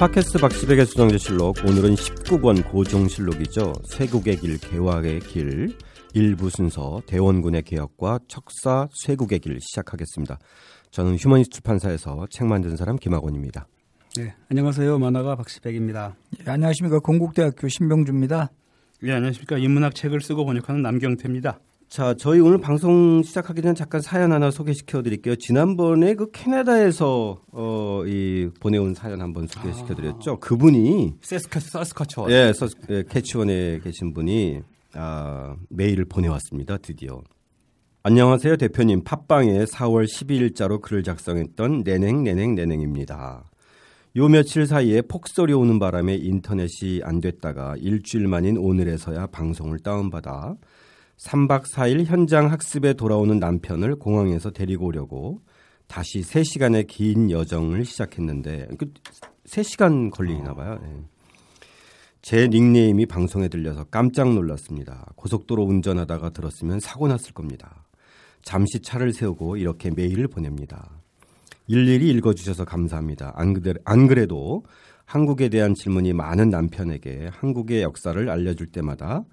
팟캐스트 박시백의 수정제실록 오늘은 19권 고종실록이죠. 쇄국의 길 개화의 길 일부 순서 대원군의 개혁과 척사 쇄국의 길 시작하겠습니다. 저는 휴머니스트 출판사에서 책 만든 사람 김학원입니다. 네, 안녕하세요. 만화가 박시백입니다. 네, 안녕하십니까. 건국대학교 신병주입니다. 네, 안녕하십니까. 인문학 책을 쓰고 번역하는 남경태입니다. 자, 저희 오늘 방송 시작하기 전에 잠깐 사연 하나 소개시켜 드릴게요. 지난번에 그 캐나다에서 어, 이 보내온 사연 한번 소개시켜 드렸죠. 그분이 세스카 서스카처. 예, 서, 예, 캐치원에 계신 분이 아, 메일을 보내왔습니다. 드디어. 안녕하세요, 대표님. 팟빵에 4월 12일자로 글을 작성했던 내냉 내냉 내냉입니다. 요 며칠 사이에 폭설이 오는 바람에 인터넷이 안 됐다가 일주일 만인 오늘에서야 방송을 다운받아 3박 4일 현장 학습에 돌아오는 남편을 공항에서 데리고 오려고 다시 3시간의 긴 여정을 시작했는데 그 3시간 걸리나 봐요. 네. 제 닉네임이 방송에 들려서 깜짝 놀랐습니다. 고속도로 운전하다가 들었으면 사고 났을 겁니다. 잠시 차를 세우고 이렇게 메일을 보냅니다. 일일이 읽어주셔서 감사합니다. 안, 그대, 안 그래도 한국에 대한 질문이 많은 남편에게 한국의 역사를 알려줄 때마다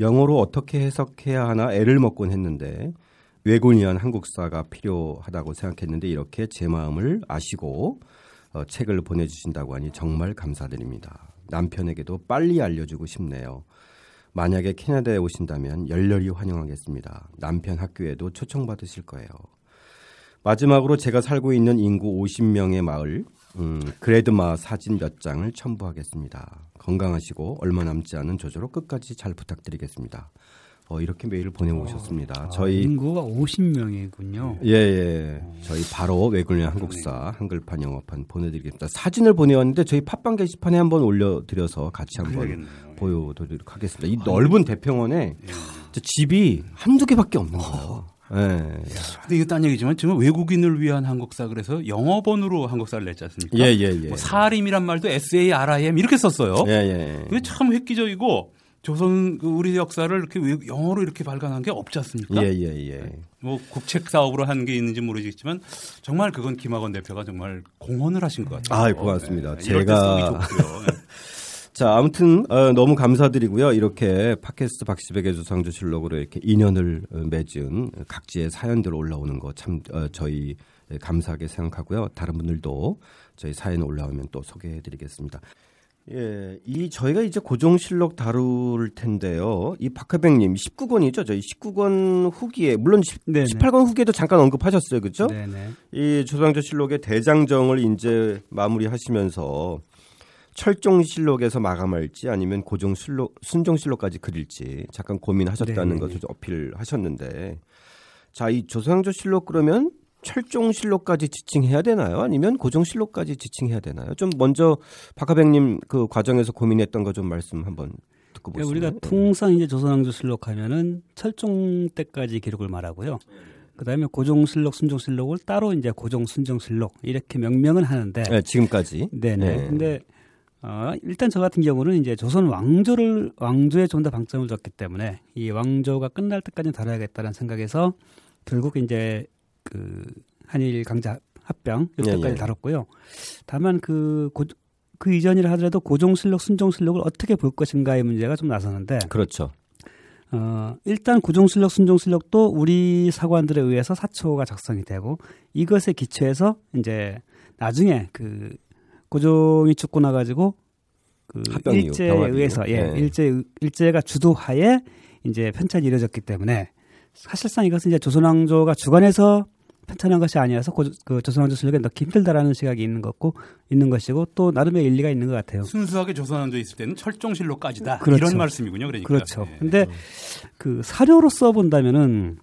영어로 어떻게 해석해야 하나 애를 먹곤 했는데 외국인한 한국사가 필요하다고 생각했는데 이렇게 제 마음을 아시고 어, 책을 보내주신다고 하니 정말 감사드립니다. 남편에게도 빨리 알려주고 싶네요. 만약에 캐나다에 오신다면 열렬히 환영하겠습니다. 남편 학교에도 초청받으실 거예요. 마지막으로 제가 살고 있는 인구 50명의 마을 음, 그레드마 사진 몇 장을 첨부하겠습니다. 건강하시고 얼마 남지 않은 조조로 끝까지 잘 부탁드리겠습니다. 어, 이렇게 메일을 보내오셨습니다. 아, 저희 인구가 50명이군요. 예, 예. 저희 바로 외국인 한국사 한글판 영어판 보내드리겠습니다. 사진을 보내왔는데 저희 팟빵 게시판에 한번 올려드려서 같이 한번 그러겠네요. 보여드리도록 하겠습니다. 이 넓은 대평원에 진짜 집이 한두 개밖에 없는 거예요. 예. 근데 이거 딴 얘기지만 지금 외국인을 위한 한국사 그래서 영어 번호로 한국사를 냈지 않습니까? 예, 예, 예. 뭐 사림이란 말도 S A R I M 이렇게 썼어요. 예, 예. 이게 참 획기적이고 조선 그 우리 역사를 이렇게 외- 영어로 이렇게 발간한 게 없지 않습니까? 예, 예, 예. 뭐 국책 사업으로 한 게 있는지 모르겠지만 정말 그건 김학원 대표가 정말 공헌을 하신 것 같아요. 아이, 고맙습니다. 네, 제가-. 네. 자, 아무튼 어, 너무 감사드리고요. 이렇게 팟캐스트 박시백의 주상주실록으로 이렇게 인연을 어, 맺은 각지의 사연들 올라오는 거참 어, 저희 감사하게 생각하고요. 다른 분들도 저희 사연 올라오면 또 소개해드리겠습니다. 예, 이 저희가 이제 고종실록 다룰 텐데요. 이 박하백님 19권이죠. 저희 19권 후기에 물론 10, 네네. 18권 후기에도 잠깐 언급하셨어요, 그렇죠? 네네. 이 조상조 실록의 대장정을 이제 마무리하시면서 철종실록에서 마감할지 아니면 고종실록 순종실록까지 그릴지 잠깐 고민하셨다는 네네네. 것을 어필하셨는데 자 이 조상조 실록 그러면 철종실록까지 지칭해야 되나요? 아니면 고종실록까지 지칭해야 되나요? 좀 먼저 박하백님 그 과정에서 고민했던 거 좀 말씀 한번 듣고 그러니까 보시죠. 우리가 통상 이제 조선왕조실록 하면은 철종 때까지 기록을 말하고요. 그다음에 고종실록, 순종실록을 따로 이제 고종, 순종실록 이렇게 명명은 하는데 네, 지금까지. 네네. 네. 근데 어, 일단 저 같은 경우는 이제 조선 왕조를 왕조에 좀 더 방점을 줬기 때문에 이 왕조가 끝날 때까지 다뤄야겠다는 생각에서 결국 이제 그 한일 강자 합병 이때까지 예, 예. 다뤘고요. 다만 그 고, 그 이전이라 하더라도 고종실록, 순종실록을 어떻게 볼 것인가의 문제가 좀 나서는데 그렇죠. 어, 일단 고종실록, 순종실록도 우리 사관들에 의해서 사초가 작성이 되고 이것에 기초해서 이제 나중에 그 고종이 죽고 나가지고 그 합병 이후, 일제에 병합. 의해서 예, 네. 일제 일제가 주도하에 이제 편찬이 이루어졌기 때문에 사실상 이것은 이제 조선왕조가 주관해서 편찬한 것이 아니어서 고, 그 조선왕조 실록에 넣기 힘들다라는 시각이 있는 것고 있는 것이고 또 나름의 일리가 있는 것 같아요. 순수하게 조선왕조 있을 때는 철종실록까지다 그렇죠. 이런 말씀이군요. 그러니까. 그렇죠. 예. 근데 그 사료로 써 본다면은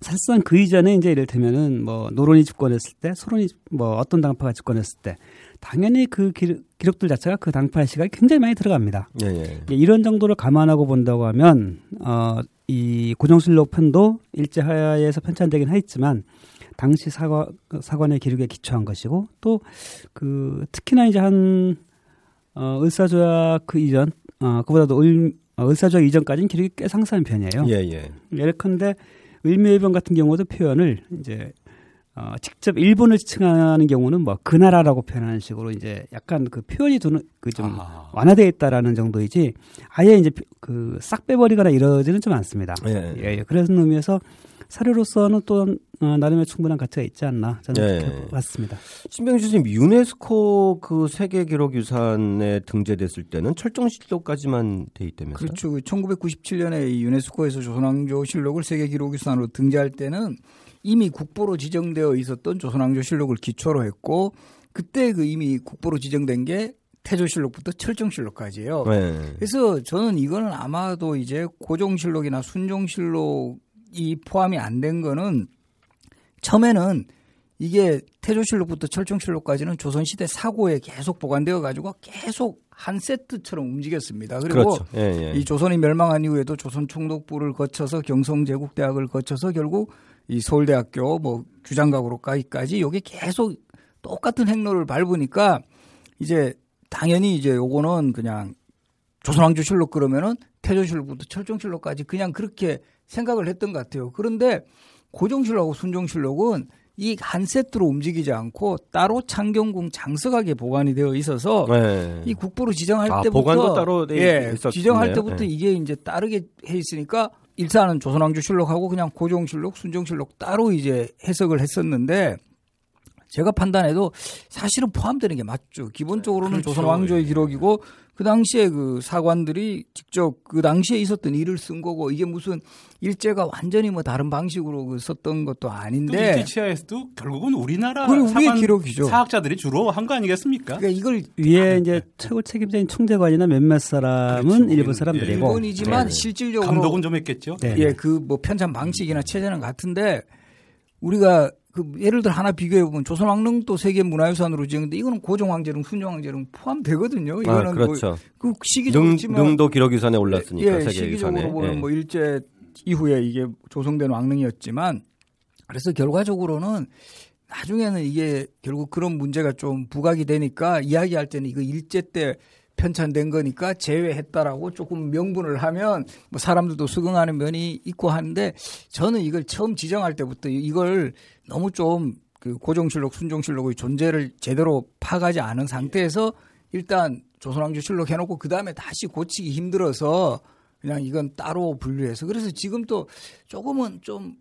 사실상 그 이전에 이제 이를테면은 뭐 노론이 집권했을 때, 소론이 뭐 어떤 당파가 집권했을 때 당연히 그 기록, 기록들 자체가 그 당파의 시각이 굉장히 많이 들어갑니다. 예, 예. 예, 이런 정도를 감안하고 본다고 하면 어, 이 고종실록 편도 일제하에서 편찬되긴 했지만 당시 사관 사관의 기록에 기초한 것이고 또 그 특히나 이제 한 어, 을사조약 그 이전 어, 그보다도 을, 어, 을사조약 이전까지는 기록이 꽤 상세한 편이에요. 예, 예. 예컨대 을미의병 같은 경우도 표현을 이제 어, 직접 일본을 칭하는 경우는 뭐 그 나라라고 표현하는 식으로 이제 약간 그 표현이 두는 그좀 아. 완화되어 있다라는 정도이지 아예 이제 그 싹 빼버리거나 이러지는 좀 않습니다. 예. 예, 예. 그런 의미에서 사료로서는 또 어, 나름의 충분한 가치가 있지 않나 저는 예. 그렇게 봤습니다. 신병주 선생님 유네스코 그 세계 기록 유산에 등재됐을 때는 철종 실록까지만 돼 있다면서요? 그렇죠. 1997년에 이 유네스코에서 조선왕조 실록을 세계 기록 유산으로 등재할 때는 이미 국보로 지정되어 있었던 조선왕조 실록을 기초로 했고 그때 그 이미 국보로 지정된 게 태조실록부터 철정실록까지예요. 네. 그래서 저는 이거는 아마도 이제 고종실록이나 순종실록이 포함이 안 된 거는 처음에는 이게 태조실록부터 철종실록까지는 조선시대 사고에 계속 보관되어 가지고 계속 한 세트처럼 움직였습니다. 그리고 그렇죠. 예, 예. 이 조선이 멸망한 이후에도 조선 총독부를 거쳐서 경성제국대학을 거쳐서 결국 이 서울대학교 뭐 규장각으로까지 여기 계속 똑같은 행로를 밟으니까 이제 당연히 이제 요거는 그냥 조선왕조실록 그러면은 태조실록부터 철종실록까지 그냥 그렇게 생각을 했던 것 같아요. 그런데 고종실록하고 순종실록은 이 한 세트로 움직이지 않고 따로 창경궁 장석하게 보관이 되어 있어서 네. 이 국보로 지정할 아, 때부터 보관도 따로 돼 예. 지정할 때부터 예. 이게 이제 따르게 해 있으니까 일단은 조선왕조실록하고 그냥 고종실록, 순종실록 따로 이제 해석을 했었는데 제가 판단해도 사실은 포함되는 게 맞죠. 기본적으로는 그렇죠. 조선 왕조의 예. 기록이고 그 당시에 그 사관들이 직접 그 당시에 있었던 일을 쓴 거고 이게 무슨 일제가 완전히 뭐 다른 방식으로 그 썼던 것도 또 아닌데 일제 치하에서도 결국은 우리나라 우리의 사관 기록이죠. 사학자들이 주로 한 거 아니겠습니까? 그러니까 이걸 위에 이제 최고 책임자인 총재관이나 몇몇 사람은 그렇죠. 일본 예. 사람들이고 일본이지만 네. 실질적으로 감독은 좀 했겠죠. 네. 예, 그 뭐 편찬 방식이나 체제는 같은데 우리가 그 예를 들어 하나 비교해 보면 조선 왕릉도 세계 문화유산으로 지정인데 이거는 고종 황제릉, 순종 황제릉 포함되거든요. 아, 이거는 그렇죠. 뭐 그 시기적으로 능, 능도 기록 유산에 올랐으니까 예, 세계 시기적으로 유산에. 보면 예. 뭐 일제 이후에 이게 조성된 왕릉이었지만 그래서 결과적으로는 나중에는 이게 결국 그런 문제가 좀 부각이 되니까 이야기할 때는 이거 일제 때 편찬된 거니까 제외했다라고 조금 명분을 하면 뭐 사람들도 수긍하는 면이 있고 하는데 저는 이걸 처음 지정할 때부터 이걸 너무 좀 그 고종실록, 순종실록의 존재를 제대로 파가지 않은 상태에서 일단 조선왕조 실록 해놓고 그 다음에 다시 고치기 힘들어서 그냥 이건 따로 분류해서 그래서 지금 또 조금은 좀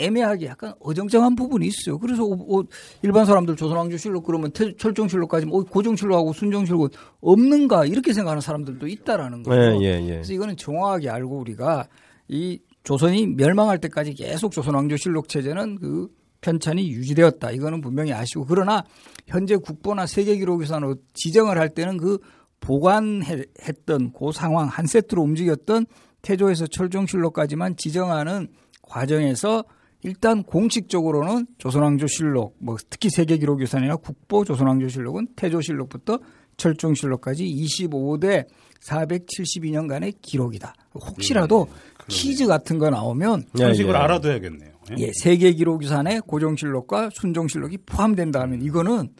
애매하게 약간 어정쩡한 부분이 있어요. 그래서 어, 어, 일반 사람들 조선왕조실록 그러면 태- 철종실록까지 뭐 고종실록하고 순종실록 없는가 이렇게 생각하는 사람들도 있다라는 거죠. 예, 예, 예. 그래서 이거는 정확하게 알고 우리가 이 조선이 멸망할 때까지 계속 조선왕조실록 체제는 그 편찬이 유지되었다. 이거는 분명히 아시고 그러나 현재 국보나 세계기록유산으로 지정을 할 때는 그 보관했던 그 상황 한 세트로 움직였던 태조에서 철종실록까지만 지정하는 과정에서 일단 공식적으로는 조선왕조실록, 뭐 특히 세계기록유산이나 국보 조선왕조실록은 태조실록부터 철종실록까지 25대 472년간의 기록이다. 혹시라도 퀴즈 같은 거 나오면 그런 예, 식으로 예. 알아둬야겠네요. 예? 예, 세계기록유산에 고종실록과 순종실록이 포함된다면 이거는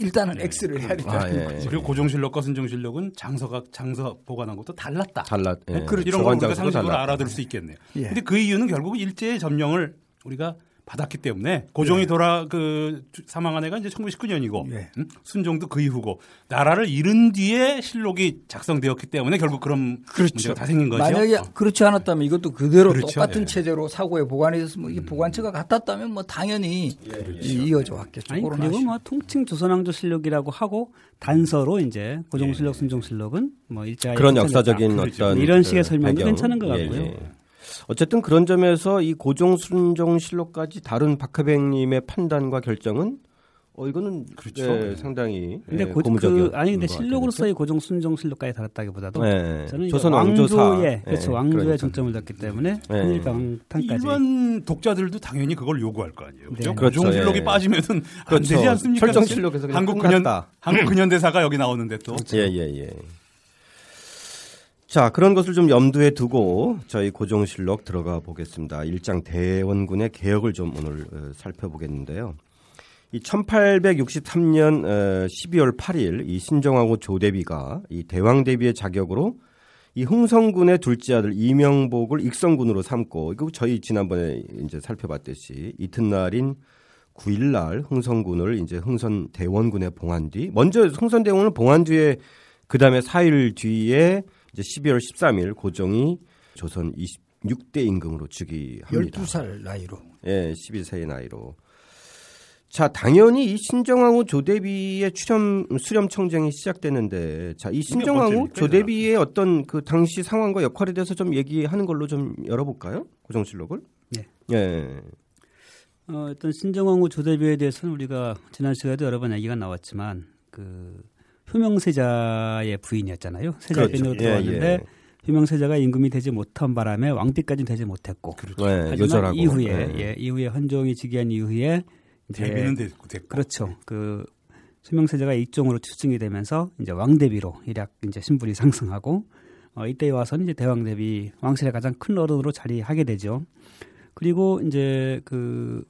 일단은 X를 해야 된다는 아, 예. 거죠. 그리고 고종실록과 순종실록은 장서가 장서 보관한 것도 달랐다. 달라. 예. 그렇죠. 이런 걸 우리가 상식으로 달랐다. 알아둘 수 있겠네요. 예. 근데 그 이유는 결국 일제의 점령을 우리가 받았기 때문에 고종이 돌아 그 주- 사망한 해가 이제 1919년이고 예. 순종도 그 이후고 나라를 잃은 뒤에 실록이 작성되었기 때문에 결국 그런 문제가 다 생긴 거죠. 만약에 어. 그렇지 않았다면 이것도 그대로 그렇죠. 똑같은 예. 음. 체제로 사고에 보관이 됐으면 이게 보관처가 같았다면 뭐 당연히 이- 이어져 왔겠죠. 아니 그리고. 뭐 통칭 조선왕조 실록이라고 하고 단서로 이제 고종 실록, 순종 실록은 뭐 일제하에 그런. 역사적인 그렇죠. 어떤 이런 식의 그 설명도 배경. 괜찮은 것 예, 같고요. 예. 어쨌든 그런 점에서 이 고종 순종 실록까지 다른 박하백님의 판단과 결정은 어 이거는 그렇죠. 예, 상당히 근데 예, 고, 그 아니 근데. 실록으로서의 고종 순종 실록까지 달았다기보다도 예. 저는 이제 조선 왕조사 왕조에 그렇죠 예, 왕조에 그러니까. 중점을 뒀기 때문에 예. 한일강탄까지 일반 독자들도 당연히 그걸 요구할 거 아니에요. 그죠? 네. 그렇죠. 고종 실록이 예. 빠지면은 안 그렇죠. 되지 않습니까? 철정실록에서 그냥 한국 근현. 한국 근현대사가 여기 나오는데 또 예, 예, 예. 자, 그런 것을 좀 염두에 두고 저희 고종실록 들어가 보겠습니다. 일장 대원군의 개혁을 좀 오늘 어, 살펴보겠는데요. 이 1863년 어, 12월 8일 이 신정하고 조대비가 이 대왕 대비의 자격으로 이 흥성군의 둘째 아들 이명복을 익성군으로 삼고 이거 저희 지난번에 이제 살펴봤듯이 이튿날인 9일 날 흥선군을 이제 흥선 대원군에 봉한 뒤 먼저 흥선 대원을 봉한 뒤에 그 다음에 4일 뒤에 이제 12월 13일 고종이 조선 26대 임금으로 즉위합니다. 12살 나이로. 예, 12세의 나이로. 자, 당연히 이 신정왕후 조대비의 출연 수렴 청쟁이 시작되는데, 자, 이 신정왕후 조대비의 어떤 그 당시 상황과 역할에 대해서 좀 얘기하는 걸로 좀 열어 볼까요? 고정실록을? 네. 예. 어, 일단 신정왕후 조대비에 대해서는 우리가 지난 시간에도 여러 번 얘기가 나왔지만 그 효명세자의 부인이었잖아요. 세자 그렇죠. 빈으로 예, 들어왔는데 예. 효명세자가 임금이 되지 못한 바람에 왕비까지는 되지 못했고. 예, 하지만 요절하고. 이후에 예. 예, 이후에 헌종이 즉위한 이후에 이제 대비는 됐고, 됐고. 그렇죠. 그 수명세자가 일종으로 추증이 되면서 이제 왕대비로 일약 이제 신분이 상승하고 어, 이때 와서는 이제 대왕대비 왕실의 가장 큰 어른으로 자리하게 되죠. 그리고 이제 그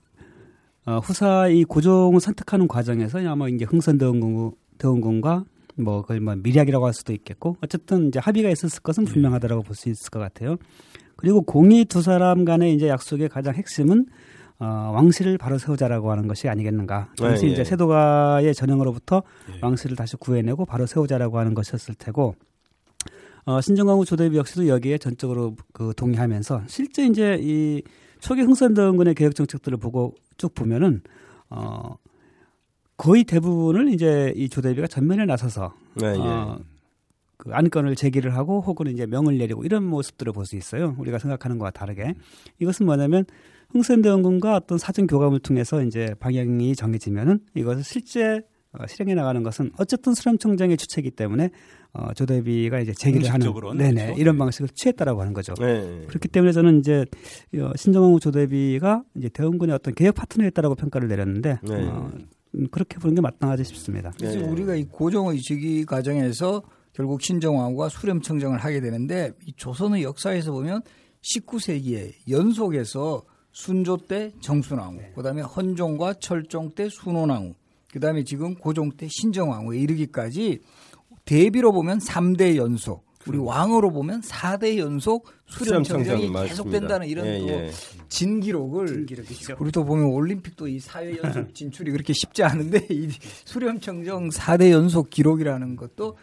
어, 후사 이 고종을 선택하는 과정에서 아마 이제 흥선대원군 대원군과 뭐 그걸 뭐 미략이라고 할 수도 있겠고 어쨌든 이제 합의가 있었을 것은 분명하다라고 볼 수 있을 것 같아요. 그리고 공이 두 사람 간의 이제 약속의 가장 핵심은 어, 왕실을 바로 세우자라고 하는 것이 아니겠는가. 당시 예, 예. 이제 세도가의 전형으로부터 예. 왕실을 다시 구해내고 바로 세우자라고 하는 것이었을 테고 어, 신정왕후 조대비 역시도 여기에 전적으로 그 동의하면서 실제 이제 이 초기 흥선대원군의 개혁 정책들을 보고 쭉 보면은 어 거의 대부분을 이제 이 조대비가 전면에 나서서 예, 예. 어, 그 안건을 제기를 하고 혹은 이제 명을 내리고 이런 모습들을 볼 수 있어요. 우리가 생각하는 것과 다르게 이것은 뭐냐면 흥선대원군과 어떤 사전 교감을 통해서 이제 방향이 정해지면은 이것을 실제 어, 실행해 나가는 것은 어쨌든 수렴청장의 주체이기 때문에 어, 조대비가 이제 제기를 하는 네네 그렇죠. 이런 방식을 취했다라고 하는 거죠. 예. 그렇기 때문에 저는 이제 어, 신정왕후 조대비가 이제 대원군의 어떤 개혁 파트너였다라고 평가를 내렸는데 네. 어, 음, 그렇게 보는 게 마땅하지 싶습니다. 그래서 예. 우리가 이 고종의 즉위 과정에서 결국 신정왕후가 수렴청정을 하게 되는데 이 조선의 역사에서 보면 19세기에 연속해서 순조 때 정순왕후, 그다음에 헌종과 철종 때 순원왕후, 그다음에 지금 고종 때 신정왕후에 이르기까지 대비로 보면 3대 연속, 우리 왕으로 보면 4대 연속 수렴청정이 수렴청정이 계속된다는 이런 예, 또 예. 진기록을 우리 또 보면 올림픽도 이 4회 연속 진출이 그렇게 쉽지 않은데 이 수렴 청정 4대 연속 기록이라는 것도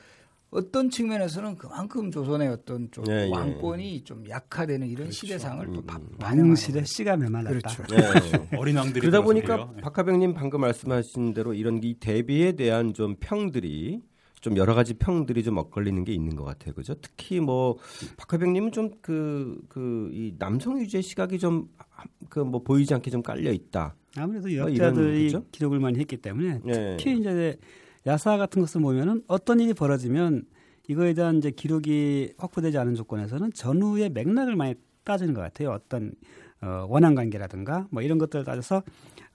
어떤 측면에서는 그만큼 조선의 어떤 좀 예, 예. 왕권이 좀 약화되는 이런 시대상을 또 반영하는 씨가 메말랐다. 그렇죠. 예. 어린 왕들이 그러다. 보니까 박하병님 방금 말씀하신 대로 이런 이 대비에 대한 좀 평들이 좀 여러 가지 평들이 좀 엇갈리는 게 있는 것 같아요, 그죠? 특히 뭐 박하병님은 좀 그 그 이 남성 유죄 시각이 좀 그 뭐 보이지 않게 좀 깔려 있다. 아무래도 여자들이 거죠? 기록을 많이 했기 때문에 예. 특히 이제 야사 같은 것을 보면은 어떤 일이 벌어지면 이거에 대한 이제 기록이 확보되지 않은 조건에서는 전후의 맥락을 많이 따지는 것 같아요. 어떤 어, 원한 관계라든가 뭐 이런 것들을 따져서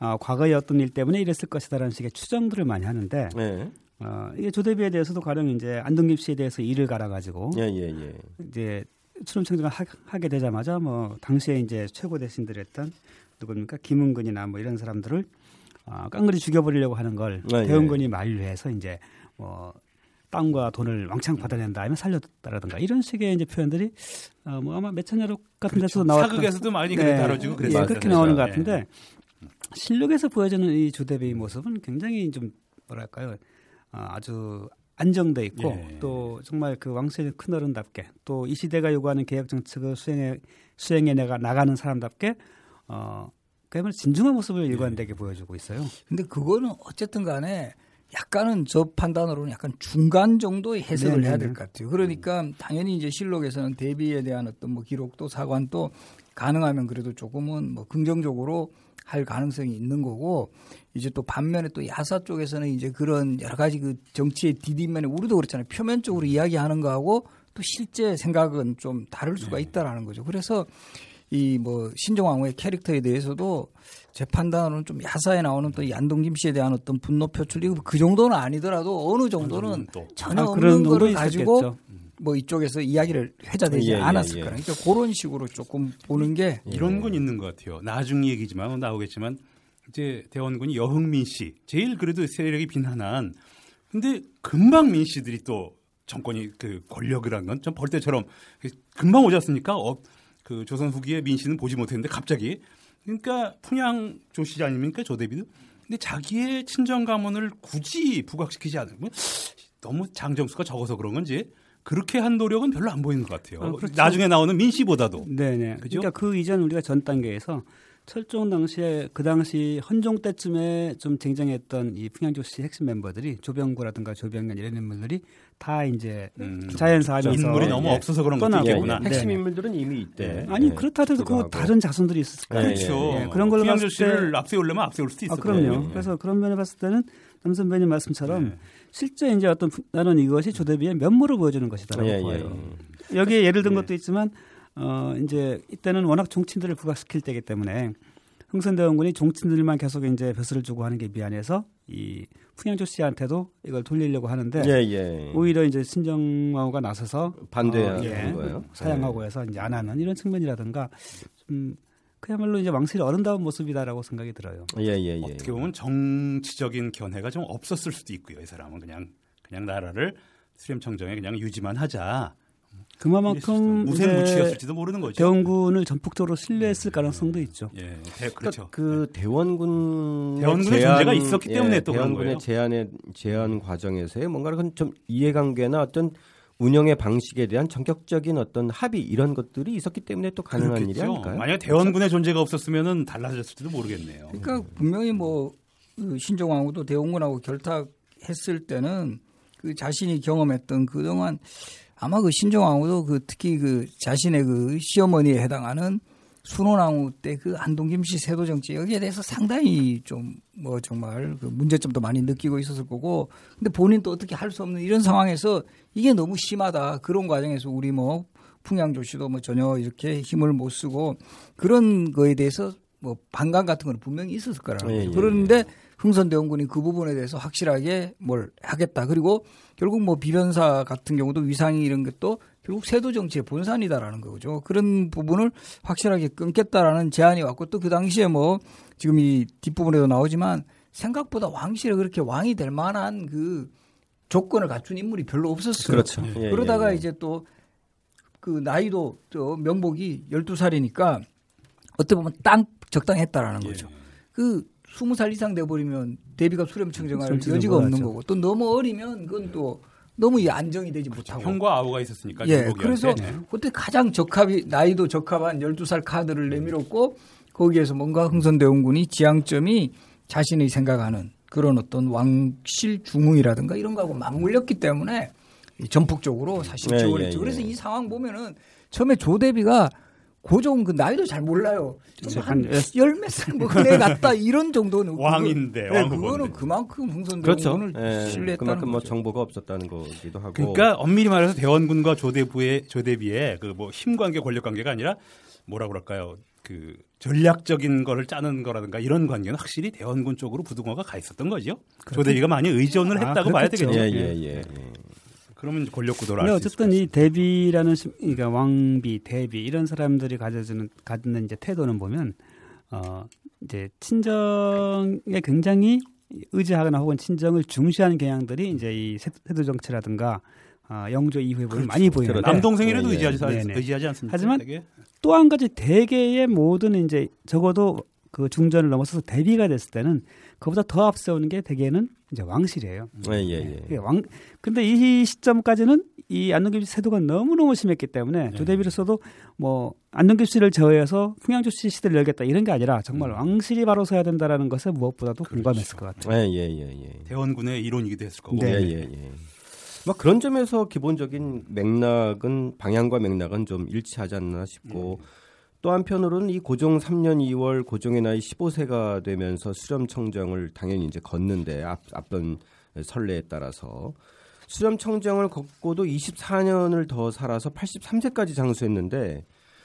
어, 과거의 어떤 일 때문에 이랬을 것이다라는 식의 추정들을 많이 하는데 예. 어, 이게 조대비에 대해서도 가령 이제 안동김 씨에 대해서 일을 갈아가지고 예, 예, 예. 이제 수렴청정을 하, 하게 되자마자 뭐 당시에 이제 최고 대신들이었던 누굽니까 김은근이나 뭐 이런 사람들을 어, 깡그리 죽여버리려고 하는 걸 아, 예. 대원군이 만류해서 이제 뭐 땅과 돈을 왕창 받아낸 다음에 살렸다라든가 이런 식의 이제 표현들이 어, 뭐 아마 매천야록 같은 데서도 나왔던 그렇죠. 사극에서도 많이 네, 다뤄지고 예, 그랬어요. 그렇게. 나오는 것 네. 같은데 실록에서 보여지는 이 조대비의 모습은 굉장히 좀 뭐랄까요 어, 아주 안정돼 있고 예. 또 정말 그 왕실의 큰 어른답게 또 이 시대가 요구하는 개혁 정책을 수행해 수행해 내가 나가는 사람답게 어 그야말로 진중한 모습을 일관되게 보여주고 있어요. 근데 그거는 어쨌든 간에 약간은 저 판단으로는 약간 중간 정도의 해석을 네네네. 해야 될 것 같아요. 그러니까 당연히 이제 실록에서는 대비에 대한 어떤 뭐 기록도 사관도 가능하면 그래도 조금은 뭐 긍정적으로 할 가능성이 있는 거고 이제 또 반면에 또 야사 쪽에서는 이제 그런 여러 가지 그 정치의 디딤면에 우리도 그렇잖아요. 표면적으로 이야기하는 거하고 또 실제 생각은 좀 다를 수가 있다라는 거죠. 그래서 이 뭐 신정왕후의 캐릭터에 대해서도 제 판단으로는 좀 야사에 나오는 또이 안동김 씨에 대한 어떤 분노 표출 이 그 정도는 아니더라도 어느 정도는 또. 전혀 아, 없는 그런 거를 가지고 있었겠죠. 뭐 이쪽에서 이야기를 회자되지 예, 예, 않았을 예. 거라. 그러니까 그런 식으로 조금 보는 게 이런 건 있는 것 같아요. 나중 얘기지만 나오겠지만 이제 대원군이 여흥민 씨 제일 그래도 세력이 빈한한 근데 금방 민 씨들이 또 정권이 그 권력을 한건좀 벌떼처럼 금방 오지 않습니까? 어, 그 조선 후기의 민씨는 보지 못했는데 갑자기 그러니까 풍양 조씨 아닙니까 조대비도 근데 자기의 친정 가문을 굳이 부각시키지 않으면 너무 장정수가 적어서 그런 건지 그렇게 한 노력은 별로 안 보이는 것 같아요. 아, 그렇죠. 나중에 나오는 민 씨보다도 네네. 그죠? 그러니까 그 이전 우리가 전 단계에서 철종 당시에 그 당시 헌종 때쯤에 좀 쟁쟁했던 이 풍양조씨 핵심 멤버들이 조병구라든가 조병년 이런 인물들이 다 이제 음, 자연사하면서 인물이 너무 예. 없어서 그런 것도 떠나고. 예, 있겠구나. 예. 핵심 네. 인물들은 이미 있대. 네. 아니 예. 그렇다 해도 그. 다른 자손들이 있었을까? 예, 그렇죠. 예, 그런 걸로 풍양조 봤을 씨를 때- 앞세우려면 앞세울 수도 있을 아, 그럼요. 그래서 그런 면에 봤을 때는 남 선배님 말씀처럼 네. 실제 이제 어떤 부- 나는 이것이 조대비의 면모를 보여주는 것이다라고 예, 예, 보여요. 예. 여기에 예를 든 네. 것도 있지만 어 이제 이때는 워낙 종친들을 부각시킬 때이기 때문에 흥선대원군이 종친들만 계속 이제 벼슬을 주고 하는 게 미안해서 이 풍양조 씨한테도 이걸 돌리려고 하는데 예, 예. 오히려 이제 신정왕후가 나서서 반대하는 어, 예, 거예요. 사양하고 해서 이제 안 하는 이런 측면이라든가 좀 그야말로 이제 왕실의 어른다운 모습이다라고 생각이 들어요. 예, 예, 예. 어떻게 보면 정치적인 견해가 좀 없었을 수도 있고요. 이 사람은 그냥 그냥 나라를 수렴청정에 그냥 유지만 하자. 그만큼 이제 무색무취였을지도 모르는 거죠. 대원군을 전폭적으로 신뢰했을 가능성도 있죠. 예, 대, 그렇죠. 그 대원군 대원군의 존재가 있었기 때문에 또 그런 대원군의 거예요. 제안의 제안 과정에서의 뭔가 그좀 이해관계나 어떤 운영의 방식에 대한 전격적인 어떤 합의 이런 것들이 있었기 때문에 또 가능한 일이 그렇겠죠. 아닐까요? 만약에 대원군의 존재가 없었으면은 달라졌을지도 모르겠네요. 그러니까 분명히 뭐그 신종왕후도 대원군하고 결탁했을 때는 그 자신이 경험했던 그동안 아마 그 신종왕후도 그 특히 그 자신의 그 시어머니에 해당하는 순원왕후 때그 안동김 씨 세도 정치 여기에 대해서 상당히 좀 뭐 정말 그 문제점도 많이 느끼고 있었을 거고 근데 본인도 어떻게 할 수 없는 이런 상황에서 이게 너무 심하다 그런 과정에서 우리 뭐 풍양조 씨도 뭐 전혀 이렇게 힘을 못 쓰고 그런 거에 대해서 뭐 반감 같은 건 분명히 있었을 거라는 예, 거죠. 예, 그런데 흥선대원군이 그 부분에 대해서 확실하게 뭘 하겠다. 그리고 결국 뭐 비변사 같은 경우도 위상이 이런 것도 결국 세도 정치의 본산이다라는 거죠. 그런 부분을 확실하게 끊겠다라는 제안이 왔고 또 그 당시에 뭐 지금 이 뒷부분에도 나오지만 생각보다 왕실에 그렇게 왕이 될 만한 그 조건을 갖춘 인물이 별로 없었어요. 그렇죠. 예, 그러다가 예, 예. 이제 또 그 나이도 또 명복이 12살이니까 어떻게 보면 땅 적당했다라는 예. 거죠. 그 20살 이상 돼 버리면 대비가 수렴 청정할 수렴청정 여지가 없는. 거고 또 너무 어리면 그건 또 너무 이 안정이 되지 못하고 형과 아우가 있었으니까 예. 그래서 네. 그때 가장 적합이 나이도 적합한 12살 카드를 내밀었고 거기에서 뭔가 흥선대원군이 지향점이 자신이 생각하는 그런 어떤 왕실 중흥이라든가 이런 거하고 맞물렸기 때문에 이 전폭적으로 사실 네, 지원을 예, 했죠. 예. 그래서 이 상황 보면은 처음에 조대비가 고종 그 나이도 잘 몰라요. 그렇죠. 한 한열몇 살 먹은 애 같다 이런 정도는 왕인데, 그거, 네. 그거는 그만큼 그렇죠. 흥선대원군을 예, 신뢰했다는 그만큼 뭐 거죠. 정보가 없었다는 거기도 하고. 그러니까 엄밀히 말해서 대원군과 조대부의 조대비의 그 뭐 힘 관계 권력 관계가 아니라 뭐라 그럴까요? 그 전략적인 거를 짜는 거라든가 이런 관계는 확실히 대원군 쪽으로 부두어가 가 있었던 거죠. 조대비가 많이 의존을 아, 했다고 봐야 그렇겠죠. 되겠죠. 예, 예, 예. 그러면 권력 구도를 근데 어쨌든 이 대비라는 심- 그러니까 왕비, 대비 이런 사람들이 가져주는 갖는 이제 태도는 보면 어 이제 친정에 굉장히 의지하거나 혹은 친정을 중시하는 경향들이 이제 이 세- 세도 정치라든가 어, 영조 이후에 보면 많이 보이는데 그렇죠. 남동생이라도 예, 예. 의지하지, 네네. 의지하지 않습니까? 하지만? 또 한 가지 대개의 모든 이제 적어도 그 중전을 넘어서서 대비가 됐을 때는 그보다 더 앞세우는 게 대개는 이제 왕실이에요. 예, 예, 예. 그게 왕 근데 이 시점까지는 이 안동김 씨 세도가 너무 너무 심했기 때문에 네. 조대비로서도 뭐 안동김 씨를 제어해서 풍양조 씨 시대를 열겠다 이런 게 아니라 정말 음. 왕실이 바로 서야 된다라는 것에 무엇보다도 공감했을 것 같아요. 예, 예, 예, 예. 대원군의 이론이기도 했을 거고. 네. 예, 예, 예. 뭐 그런 점에서 기본적인 맥락은 방향과 맥락은 좀 일치하지 않나 싶고 또 한편으로는 이 고종 3년 2월 고종의 나이 15세가 되면서 수렴 청정을 당연히 이제 걷는데 앞, 앞선 선례에 따라서 수렴 청정을 걷고도 24년을 더 살아서 83세까지 장수했는데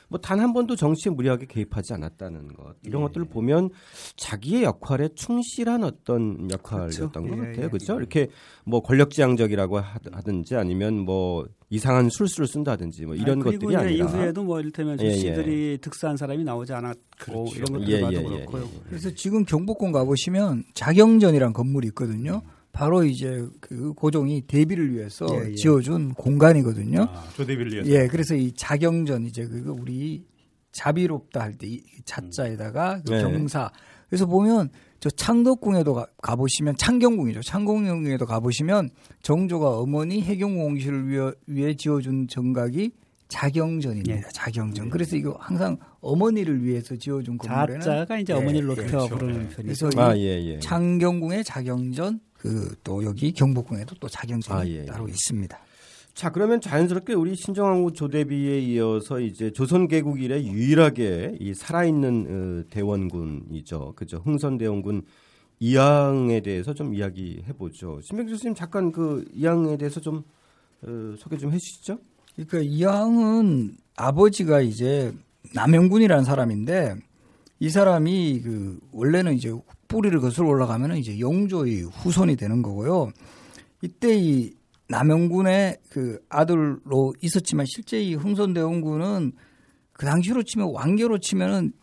뭐 단 한 번도 정치에 무리하게 개입하지 않았다는 것 이런 예. 것들을 보면 자기의 역할에 충실한 어떤 역할이었던 그렇죠. 것 예, 같아요. 예. 그렇죠? 이렇게 뭐 권력지향적이라고 하- 하든지 아니면 뭐 이상한 술수를 쓴다든지 뭐 이런 아, 그리고 것들이 아니라 이후에도 뭐 이를테면 예, 예. 조씨들이 득사한 사람이 나오지 않았고 그렇죠. 이런 것들 예, 봐도 예, 예, 그렇고요. 예. 그래서 지금 경복궁 가보시면 자경전이란 건물이 있거든요. 바로 이제 그 고종이 대비를 위해서 예, 예. 지어준 공간이거든요. 아, 조대비를 위해서. 예, 그래서 이 자경전 이제 그거 우리 자비롭다 할때이 자자에다가 그 네. 경사. 그래서 보면 저 창덕궁에도 가, 가보시면 창경궁이죠. 창경궁에도 가보시면 정조가 어머니 해경공실을 위해, 위해 지어준 정각이 자경전입니다. 예. 자경전. 그래서 이거 항상 어머니를 위해서 지어준 건물에는 자자가 이제 예, 어머니를 예. 높여 그렇죠. 부르는 예. 편이죠. 그래서 아, 예, 예. 창경궁의 자경전 그 또 여기 경복궁에도 또 자경전이 아, 예, 예. 따로 있습니다. 자, 그러면 자연스럽게 우리 신정왕후 조대비에 이어서 이제 조선 개국 이래 유일하게 이 살아있는 어, 대원군이죠. 그죠? 흥선 대원군 이항에 대해서 좀 이야기해 보죠. 신백 교수님 잠깐 그 이항에 대해서 좀 어, 소개 좀 해주시죠. 그러니까 이항은 아버지가 이제 남영군이라는 사람인데 이 사람이 그 원래는 이제 뿌리를 거슬러 올라가면은 이제 영조의 후손이 되는 거고요. 이때 이 남영군의 그 아들로 있었지만 실제 이 흥선대원군은 그 당시로 치면 왕계로 치면은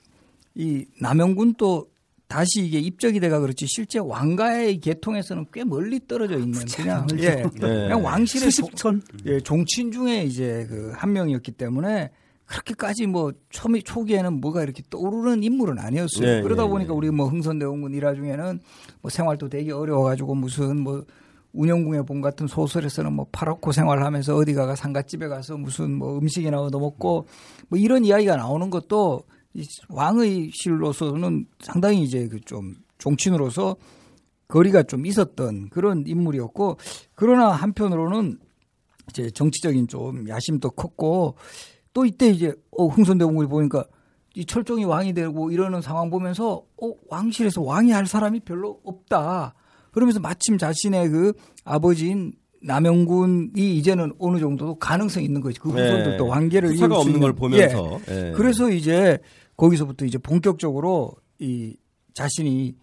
이 남영군 또 다시 이게 입적이 돼가 그렇지 실제 왕가의 계통에서는 꽤 멀리 떨어져 있는 그냥 예, 그냥 왕실의 종- 수십촌 예, 종친 중에 이제 그 한 명이었기 때문에 그렇게까지 뭐 초미 초기에는 뭐가 이렇게 떠오르는 인물은 아니었어요. 네, 그러다 네, 보니까 네. 우리 뭐 흥선대원군 일화 중에는 뭐 생활도 되게 어려워가지고 무슨 뭐 운영궁의 봄 같은 소설에서는 뭐 파랗고 생활하면서 어디 가가 상갓집에 가서 무슨 뭐 음식이나 얻어 먹고 뭐 이런 이야기가 나오는 것도 이 왕의 실로서는 상당히 이제 그 좀 종친으로서 거리가 좀 있었던 그런 인물이었고 그러나 한편으로는 이제 정치적인 좀 야심도 컸고 또 이때 이제 어 흥선대원군이 보니까 이 철종이 왕이 되고 이러는 상황 보면서 어 왕실에서 왕이 할 사람이 별로 없다. 그러면서 마침 자신의 그 아버지인 남영군이 이제는 어느 정도 가능성 이 있는 거지. 그 후손들도 네. 수사가 이을 수 없는 있는. 걸 예. 보면서 예. 그래서 이제 거기서부터 이제 본격적으로 이 자신이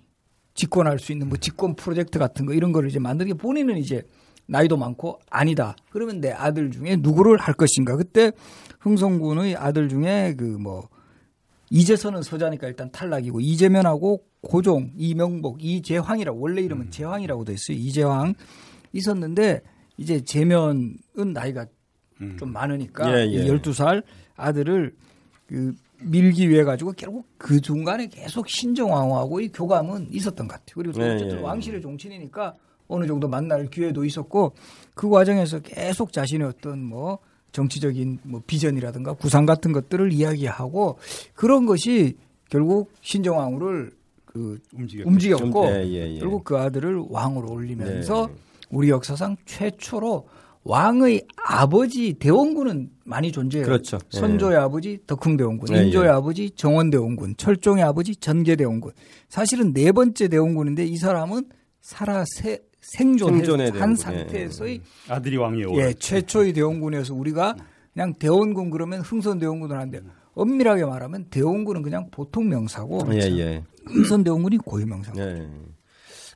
집권할 수 있는 뭐 집권 프로젝트 같은 거 이런 거를 이제 만들게 본인은 이제 나이도 많고 아니다. 그러면 내 아들 중에 누구를 할 것인가. 그때 흥성군의 아들 중에 그뭐 이재선은 서자니까 일단 탈락이고 이재면하고 고종, 이명복, 이재황이라 원래 이름은 음. 재황이라고 돼 있어요. 이재황 있었는데 이제 재면은 나이가 음. 좀 많으니까 예, 예. 이 12살 아들을 그 밀기 위해 가지고 결국 그 중간에 계속 신정왕후하고의 교감은 있었던 것 같아요. 그리고 또 예, 어쨌든 예. 왕실의 종친이니까 어느 정도 만날 기회도 있었고 그 과정에서 계속 자신의 어떤 뭐 정치적인 뭐 비전이라든가 구상 같은 것들을 이야기하고 그런 것이 결국 신정왕후를 그 움직였 움직였고 좀, 예, 예, 예. 결국 그 아들을 왕으로 올리면서 네. 우리 역사상 최초로 왕의 아버지 대원군은 많이 존재해요. 그렇죠. 선조의 아버지 덕흥대원군, 예, 인조의 예. 아버지 정원대원군, 철종의 아버지 전계대원군. 사실은 네 번째 대원군인데 이 사람은 살아 세, 생존한 생존의 대원군. 상태에서의 아들이 왕이에요. 예, 최초의 대원군이어서 우리가 그냥 대원군 그러면 흥선 대원군을 하는데 엄밀하게 말하면 대원군은 그냥 보통 명사고 예, 예. 흥선 대원군이 고유 명사고. 네.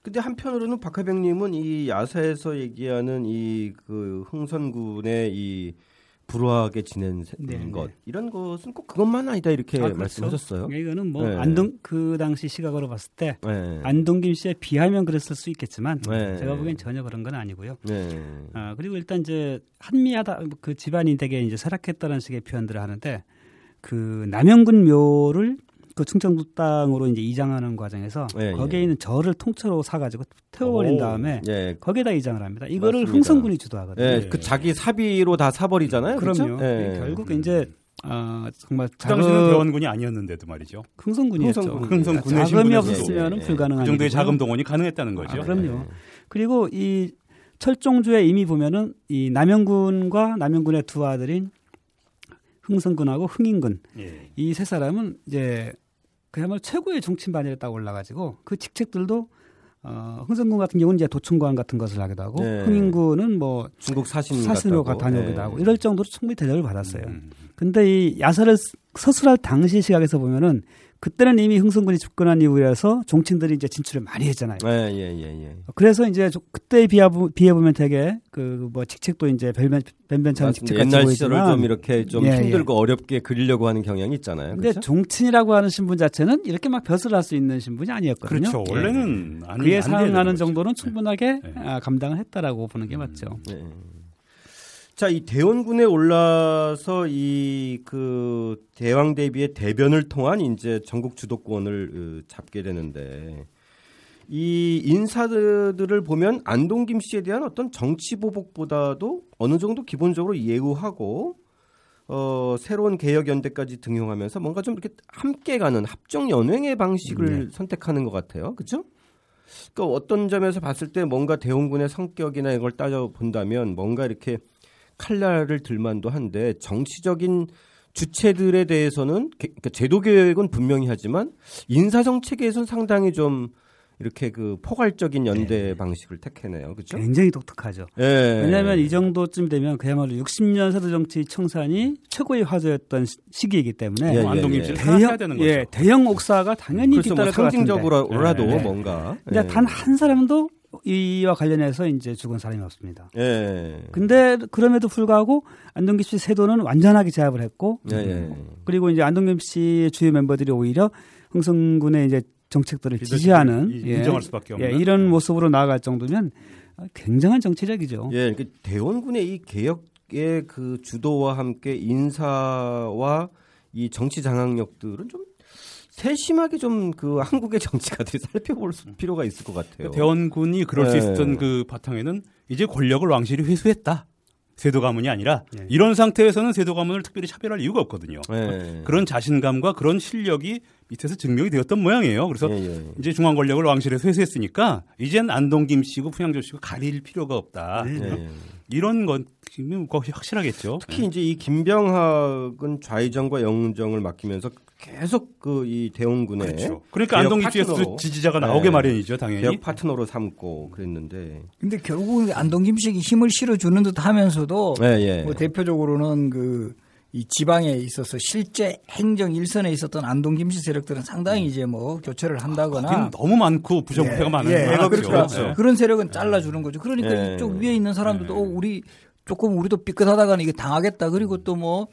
근데 한편으로는 박하병님은 이 야사에서 얘기하는 이 그 흥선군의 이 불우하게 지낸 세- 네, 것 네. 이런 것은 꼭 그것만 아니다 이렇게 아, 그렇죠. 말씀하셨어요. 이거는 뭐 네. 안동 그 당시 시각으로 봤을 때 네. 안동김 씨에 비하면 그랬을 수 있겠지만 네. 제가 보기엔 전혀 그런 건 아니고요. 네. 아, 그리고 일단 이제 한미하다 그 집안이 되게 이제 쇠락했다는 식의 표현들을 하는데 그 남영군 묘를 그 충청도 땅으로 이제 이장하는 과정에서 예, 거기에 예. 있는 절을 통째로 사가지고 태워버린 오. 다음에 예. 거기에다 이장을 합니다. 이거를 맞습니다. 흥성군이 주도하거든요. 예, 예. 그 자기 사비로 다 사버리잖아요. 그럼요. 그렇죠? 예. 결국 이제 어, 정말 그 당시는 자금 대원군이 아니었는데도 말이죠. 흥성군이었죠. 흥성군. 흥성군의 자금이 없었으면 예, 예. 불가능한 그 정도의. 자금 동원이 가능했다는 거죠. 아, 그럼요. 그리고 이 철종주에 이미 보면은 이 남영군과 남영군의 두 아들인 흥성군하고 흥인군 예. 이세 사람은 이제 그야말로 최고의 정치인 반열에 딱 올라가지고 그 직책들도 어, 흥성군 같은 경우는 이제 도청관 같은 것을 하기도 하고 네. 흥인군은 뭐 중국 사신 사신으로. 다녀오기도 예. 하고 이럴 정도로 충분히 대접을 받았어요. 음. 근데 이 야사를 스- 서술할 당시 시각에서 보면은 그때는 이미 흥성군이 집권한 이후에서 종친들이 이제 진출을 많이 했잖아요. 예, 예, 예, 예. 그래서 이제 저- 그때에 비해, 비해 보면 되게 그 뭐 직책도 이제 변변 변변찮은. 직책 같이 옛날 시절을 보이지만 좀 이렇게 좀 예, 힘들고 어렵게 그리려고 하는 경향이 있잖아요. 근데 그렇죠? 종친이라고 하는 신분 자체는 이렇게 막 벼슬 할수 있는 신분이 아니었거든요. 그렇죠. 원래는 아니, 그에 상응하는. 정도는 충분하게 네. 아, 감당을 했다라고 보는 게 맞죠. 예. 자, 이 대원군에 올라서 이 그 대왕 대비의 대변을 통한 이제 전국 주도권을 어, 잡게 되는데 이 인사들을 보면 안동 김 씨에 대한 어떤 정치 보복보다도 어느 정도 기본적으로 예우하고 어 새로운 개혁 연대까지 등용하면서 뭔가 좀 이렇게 함께 가는 합종 연횡의 방식을 선택하는 것 같아요. 그렇죠? 그러니까 어떤 점에서 봤을 때 뭔가 대원군의 성격이나 이걸 따져 본다면 뭔가 이렇게 칼날을 들만도 한데 정치적인 주체들에 대해서는 개- 그러니까 제도 개혁은 분명히 하지만 인사 정책에서는 상당히 좀 이렇게 그 포괄적인 연대 방식을 택해내요. 그렇죠? 굉장히 독특하죠. 예. 왜냐하면 이 정도쯤 되면 그야말로 60년 세도 정치 청산이 최고의 화제였던 시- 시기이기 때문에 예, 예, 안동김 예. 씨를 해야 대형 되는 거죠. 예, 대형 옥사가 당연히 뭐 뒤따를 것 같은데. 상징적으로라도 네, 네. 뭔가. 근데 예. 단한 사람도 이와 관련해서 이제 죽은 사람이 없습니다. 예. 근데 그럼에도 불구하고 안동김 씨 세도는 완전하게 제압을 했고 예, 예. 그리고 이제 안동김 씨의 주요 멤버들이 오히려 흥성군의 이제 정책들을 지지하는 이- 예, 인정할 수밖에 없는. 예, 이런 모습으로 나아갈 정도면 굉장한 정치력이죠. 예, 그 대원군의 이 개혁의 그 주도와 함께 인사와 이 정치 장악력들은 좀 세심하게 좀 그 한국의 정치가들이 살펴볼 수- 필요가 있을 것 같아요. 대원군이 그럴 수 네. 있었던 그 바탕에는 이제 권력을 왕실이 회수했다. 세도 가문이 아니라 예. 이런 상태에서는 세도 가문을 특별히 차별할 이유가 없거든요. 예. 그런 자신감과 그런 실력이 밑에서 증명이 되었던 모양이에요. 그래서 예, 예. 이제 중앙 권력을 왕실에서 회수했으니까 이젠 안동 김 씨고 풍양조 씨고 가릴 필요가 없다. 네. 예. 이런 건 확실하겠죠. 특히 이제 이 김병학은 좌의정과 영정을 맡기면서 계속 그 이 대원군의 그렇죠. 그러니까 씨의 파트너로. 지지자가 네. 나오게 마련이죠, 당연히. 개혁 파트너로 삼고 그랬는데. 근데 결국은 안동김 씨에게 힘을 실어주는 듯 하면서도 예, 예. 뭐 대표적으로는 그 이 지방에 있어서 실제 행정 일선에 있었던 안동김 씨 세력들은 상당히 이제 뭐 교체를 한다거나 거긴 너무 많고 부정부패가 많은 예, 많았죠. 그러니까 네. 그런 세력은 잘라주는 거죠. 그러니까 예. 이쪽 위에 있는 사람들도 어, 우리 조금 우리도 삐끗하다가는 이게 당하겠다. 그리고 또뭐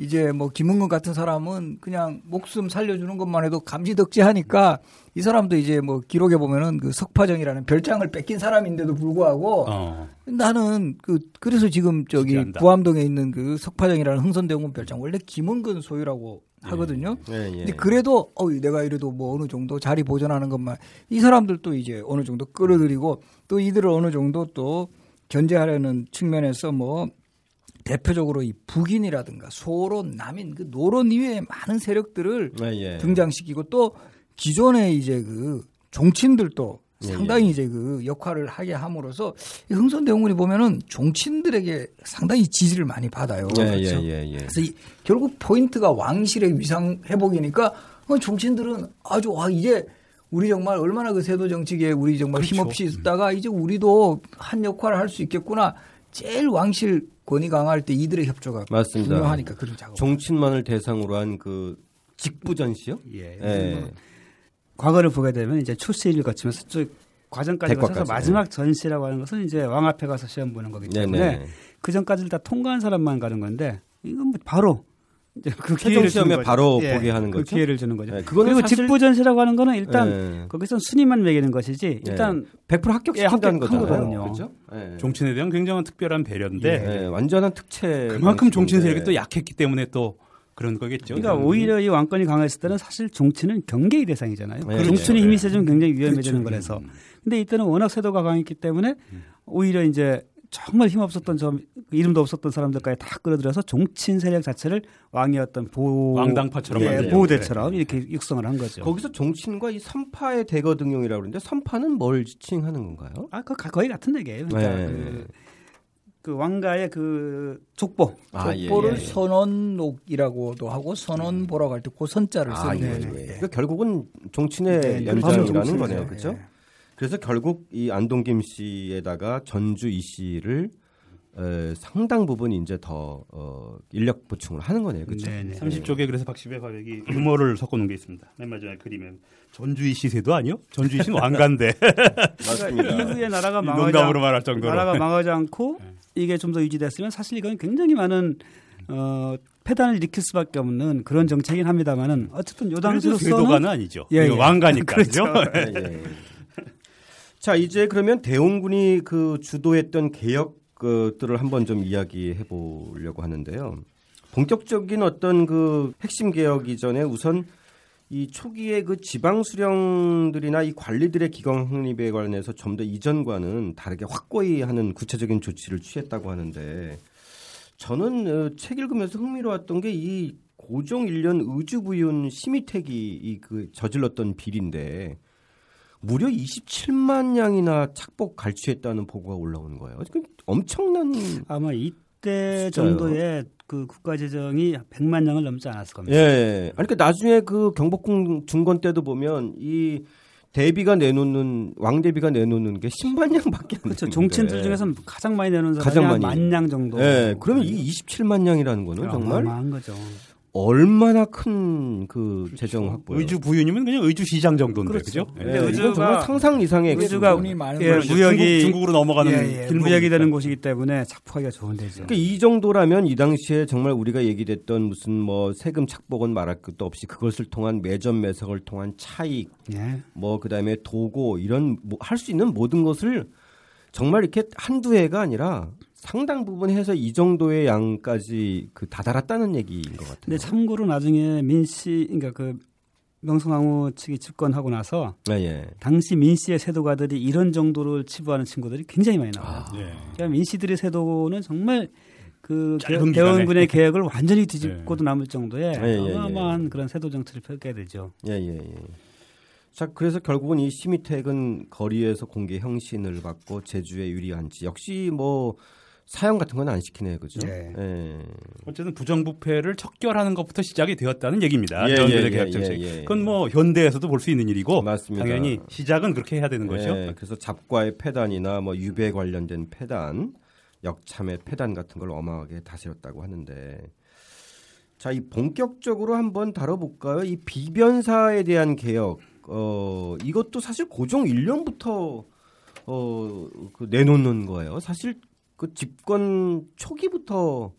이제 뭐 김은근 같은 사람은 그냥 목숨 살려주는 것만 해도 감지덕지하니까 이 사람도 이제 뭐 기록에 보면은 그 석파정이라는 별장을 뺏긴 사람인데도 불구하고 어. 나는 그 그래서 지금 저기 지지한다. 부암동에 있는 그 석파정이라는 흥선대원군 별장 원래 김은근 소유라고 하거든요. 예, 예. 근데 그래도 어 내가 이래도 뭐 어느 정도 자리 보존하는 것만 이 사람들도 이제 어느 정도 끌어들이고 또 이들을 어느 정도 또 견제하려는 측면에서 뭐 대표적으로 이 북인이라든가 소론, 남인 그 노론 이외의 많은 세력들을 예, 예. 등장시키고 또 기존의 이제 그 종친들도 예, 상당히 이제 그 역할을 하게 함으로써 이 흥선대원군이 보면은 종친들에게 상당히 지지를 많이 받아요. 예, 그렇죠? 예, 예, 예. 그래서 이, 결국 포인트가 왕실의 위상 회복이니까 어, 종친들은 아주 와 이제 우리 정말 얼마나 그 세도 정치계에 우리 정말 그렇죠. 힘없이 있다가 이제 우리도 한 역할을 할 수 있겠구나. 제일 왕실 권위 강화할 때 이들의 협조가 맞습니다. 중요하니까 그런 작업. 종친만을 대상으로 한 그 직부 전시요? 예. 예. 과거를 보게 되면 이제 출시를 거치면서 쭉 과정까지 거쳐서 마지막 전시라고 하는 것은 이제 왕 앞에 가서 시험 보는 거기 때문에 네네. 그 전까지를 다 통과한 사람만 가는 건데 이건 뭐 바로 그 최종 기회를 시험에 주는 거죠. 바로 예, 보게 하는 그 거죠? 기회를 주는 거죠. 예, 그거는 그리고 사실- 직부 전시라고 하는 거는 일단 예. 거기서 순위만 매기는 것이지 일단 100% 합격시킨다는 예, 거잖아요. 거거든요. 그렇죠? 예. 종친에 대한 굉장한 특별한 배려인데 예, 완전한 특채. 그만큼 종친. 세력이 또 약했기 때문에 또 그런 거겠죠. 그러니까 오히려 이 왕권이 강했을 때는 사실 종친은 경계의 대상이잖아요. 네, 종친의 네. 힘이 세지면 굉장히 위험해지는 그렇죠. 거라서. 근데 이때는 워낙 세도가 강했기 때문에 오히려 이제 정말 힘없었던 점 이름도 없었던 사람들까지 다 끌어들여서 종친 세력 자체를 어떤 보호 왕당파처럼 예, 만들려고 보호대처럼 이렇게 육성을 한 거죠. 거기서 종친과 이 선파의 대거 등용이라고 그러는데 선파는 뭘 지칭하는 건가요? 아, 그 거의 같은 얘기예요. 그러니까 네. 그, 그 왕가의 그 족보. 아, 예, 족보를 예. 선언록이라고도 하고 선언 보라고 할때 고선자를 아, 쓰는 예, 거죠. 예. 그러니까 결국은 종친의 네, 연장이라는 종친이죠. 거네요. 그렇죠? 그래서 결국 이 안동김 씨에다가 전주 이 씨를 에, 상당 부분 이제 더 어, 인력 보충을 하는 거네요. 그렇죠? 네, 네. 30쪽에 그래서 박시배 화백이 유머를 섞어 놓은 게 있습니다. 맨 마지막에 그림에 전주이 시세도 아니요? 전주이 씨는 왕가인데 맞습니다. 이후에 나라가 망하지 농담으로 않- 말할 정도로 나라가 망하지 않고 이게 좀 더 유지됐으면 사실 이건 굉장히 많은 어, 폐단을 일으킬 수밖에 없는 그런 정책이긴 합니다만은 어쨌든 요 그래도 당시로서는 쇄도가는 아니죠. 예, 예. 왕가니까 그렇죠. 그죠? 예, 예. 자 이제 그러면 대원군이 그 주도했던 개혁 것들을 한번 좀 이야기해 보려고 하는데요. 본격적인 어떤 그 핵심 개혁 이전에 우선 이 초기에 그 지방 수령들이나 이 관리들의 기강 확립에 관해서 좀 더 이전과는 다르게 확고히 하는 구체적인 조치를 취했다고 하는데 저는 어, 책 읽으면서 흥미로웠던 게 이 고종 1년 의주부윤 심의택이 이 그 저질렀던 비리인데 무려 27만 양이나 착복 갈취했다는 보고가 올라오는 거예요. 그 엄청난 아마 이때? 정도의 그 국가 재정이 100만 양을 넘지 않았을 겁니다. 예. 아니, 그러니까 나중에 그 경복궁 중건 때도 보면 이 대비가 내놓는 왕대비가 내놓는 게 10만 양밖에 안 그렇죠. 정치인들 중에서는 가장 많이 내는 사람이 가장 한 많이. 만양 정도. 예. 그러면 이 27만 양이라는 거는 정말 어마어마한 거죠. 얼마나 큰 그 재정 확보예요. 의주 부윤이면 그냥 의주 시장 정도인데 그렇죠. 그죠? 예, 의주가- 이건 정말 상상 이상의 의주가 돈이 많은 예. 무역이 중국, 중국 으로 넘어가는 예, 예. 길목이니까. 무역이 되는 곳이기 때문에 착포하기가 좋은 데죠. 그러니까 이 정도라면 이 당시에 정말 우리가 얘기됐던 무슨 뭐 세금 착복은 말할 것도 없이 그것을 통한 매점 매석을 통한 차익 예. 뭐 그다음에 도고 이런 뭐 할 수 있는 모든 것을 정말 이렇게 한두 해가 아니라 상당 부분 해서 이 정도의 양까지 그 다다랐다는 얘기인 것 같아요. 근데 참고로 나중에 민 씨 그러니까 그 명성황후 측이 집권하고 나서 예, 예. 당시 민 씨의 세도가들이 이런 정도를 치부하는 친구들이 굉장히 많이 나와요. 아, 예. 그러니까 민 씨들의 세도는 정말 그 대- 대원군의. 계획을 완전히 뒤집고도 남을 정도의 예, 예, 예. 어마어마한 그런 세도 정치를 펼게 되죠. 예, 예, 예. 자, 그래서 결국은 이 시미택은 거리에서 공개 형신을 받고 제주에 유리한지 역시 뭐 사형 같은 건 안 시키네요, 그죠? 네. 예. 어쨌든 부정부패를 척결하는 것부터 시작이 되었다는 얘기입니다. 예, 연대의 예, 예, 정책. 예, 예. 그건 뭐 현대에서도 볼 수 있는 일이고 맞습니다. 당연히 시작은 그렇게 해야 되는 거죠. 예, 그래서 잡과의 폐단이나 뭐 유배 관련된 폐단, 역참의 폐단 같은 걸 어마하게 다스렸다고 하는데 자, 이 본격적으로 한번 다뤄볼까요? 이 비변사에 대한 개혁, 어, 이것도 사실 고종 1년부터 어, 그 내놓는 거예요. 사실 그 집권 초기부터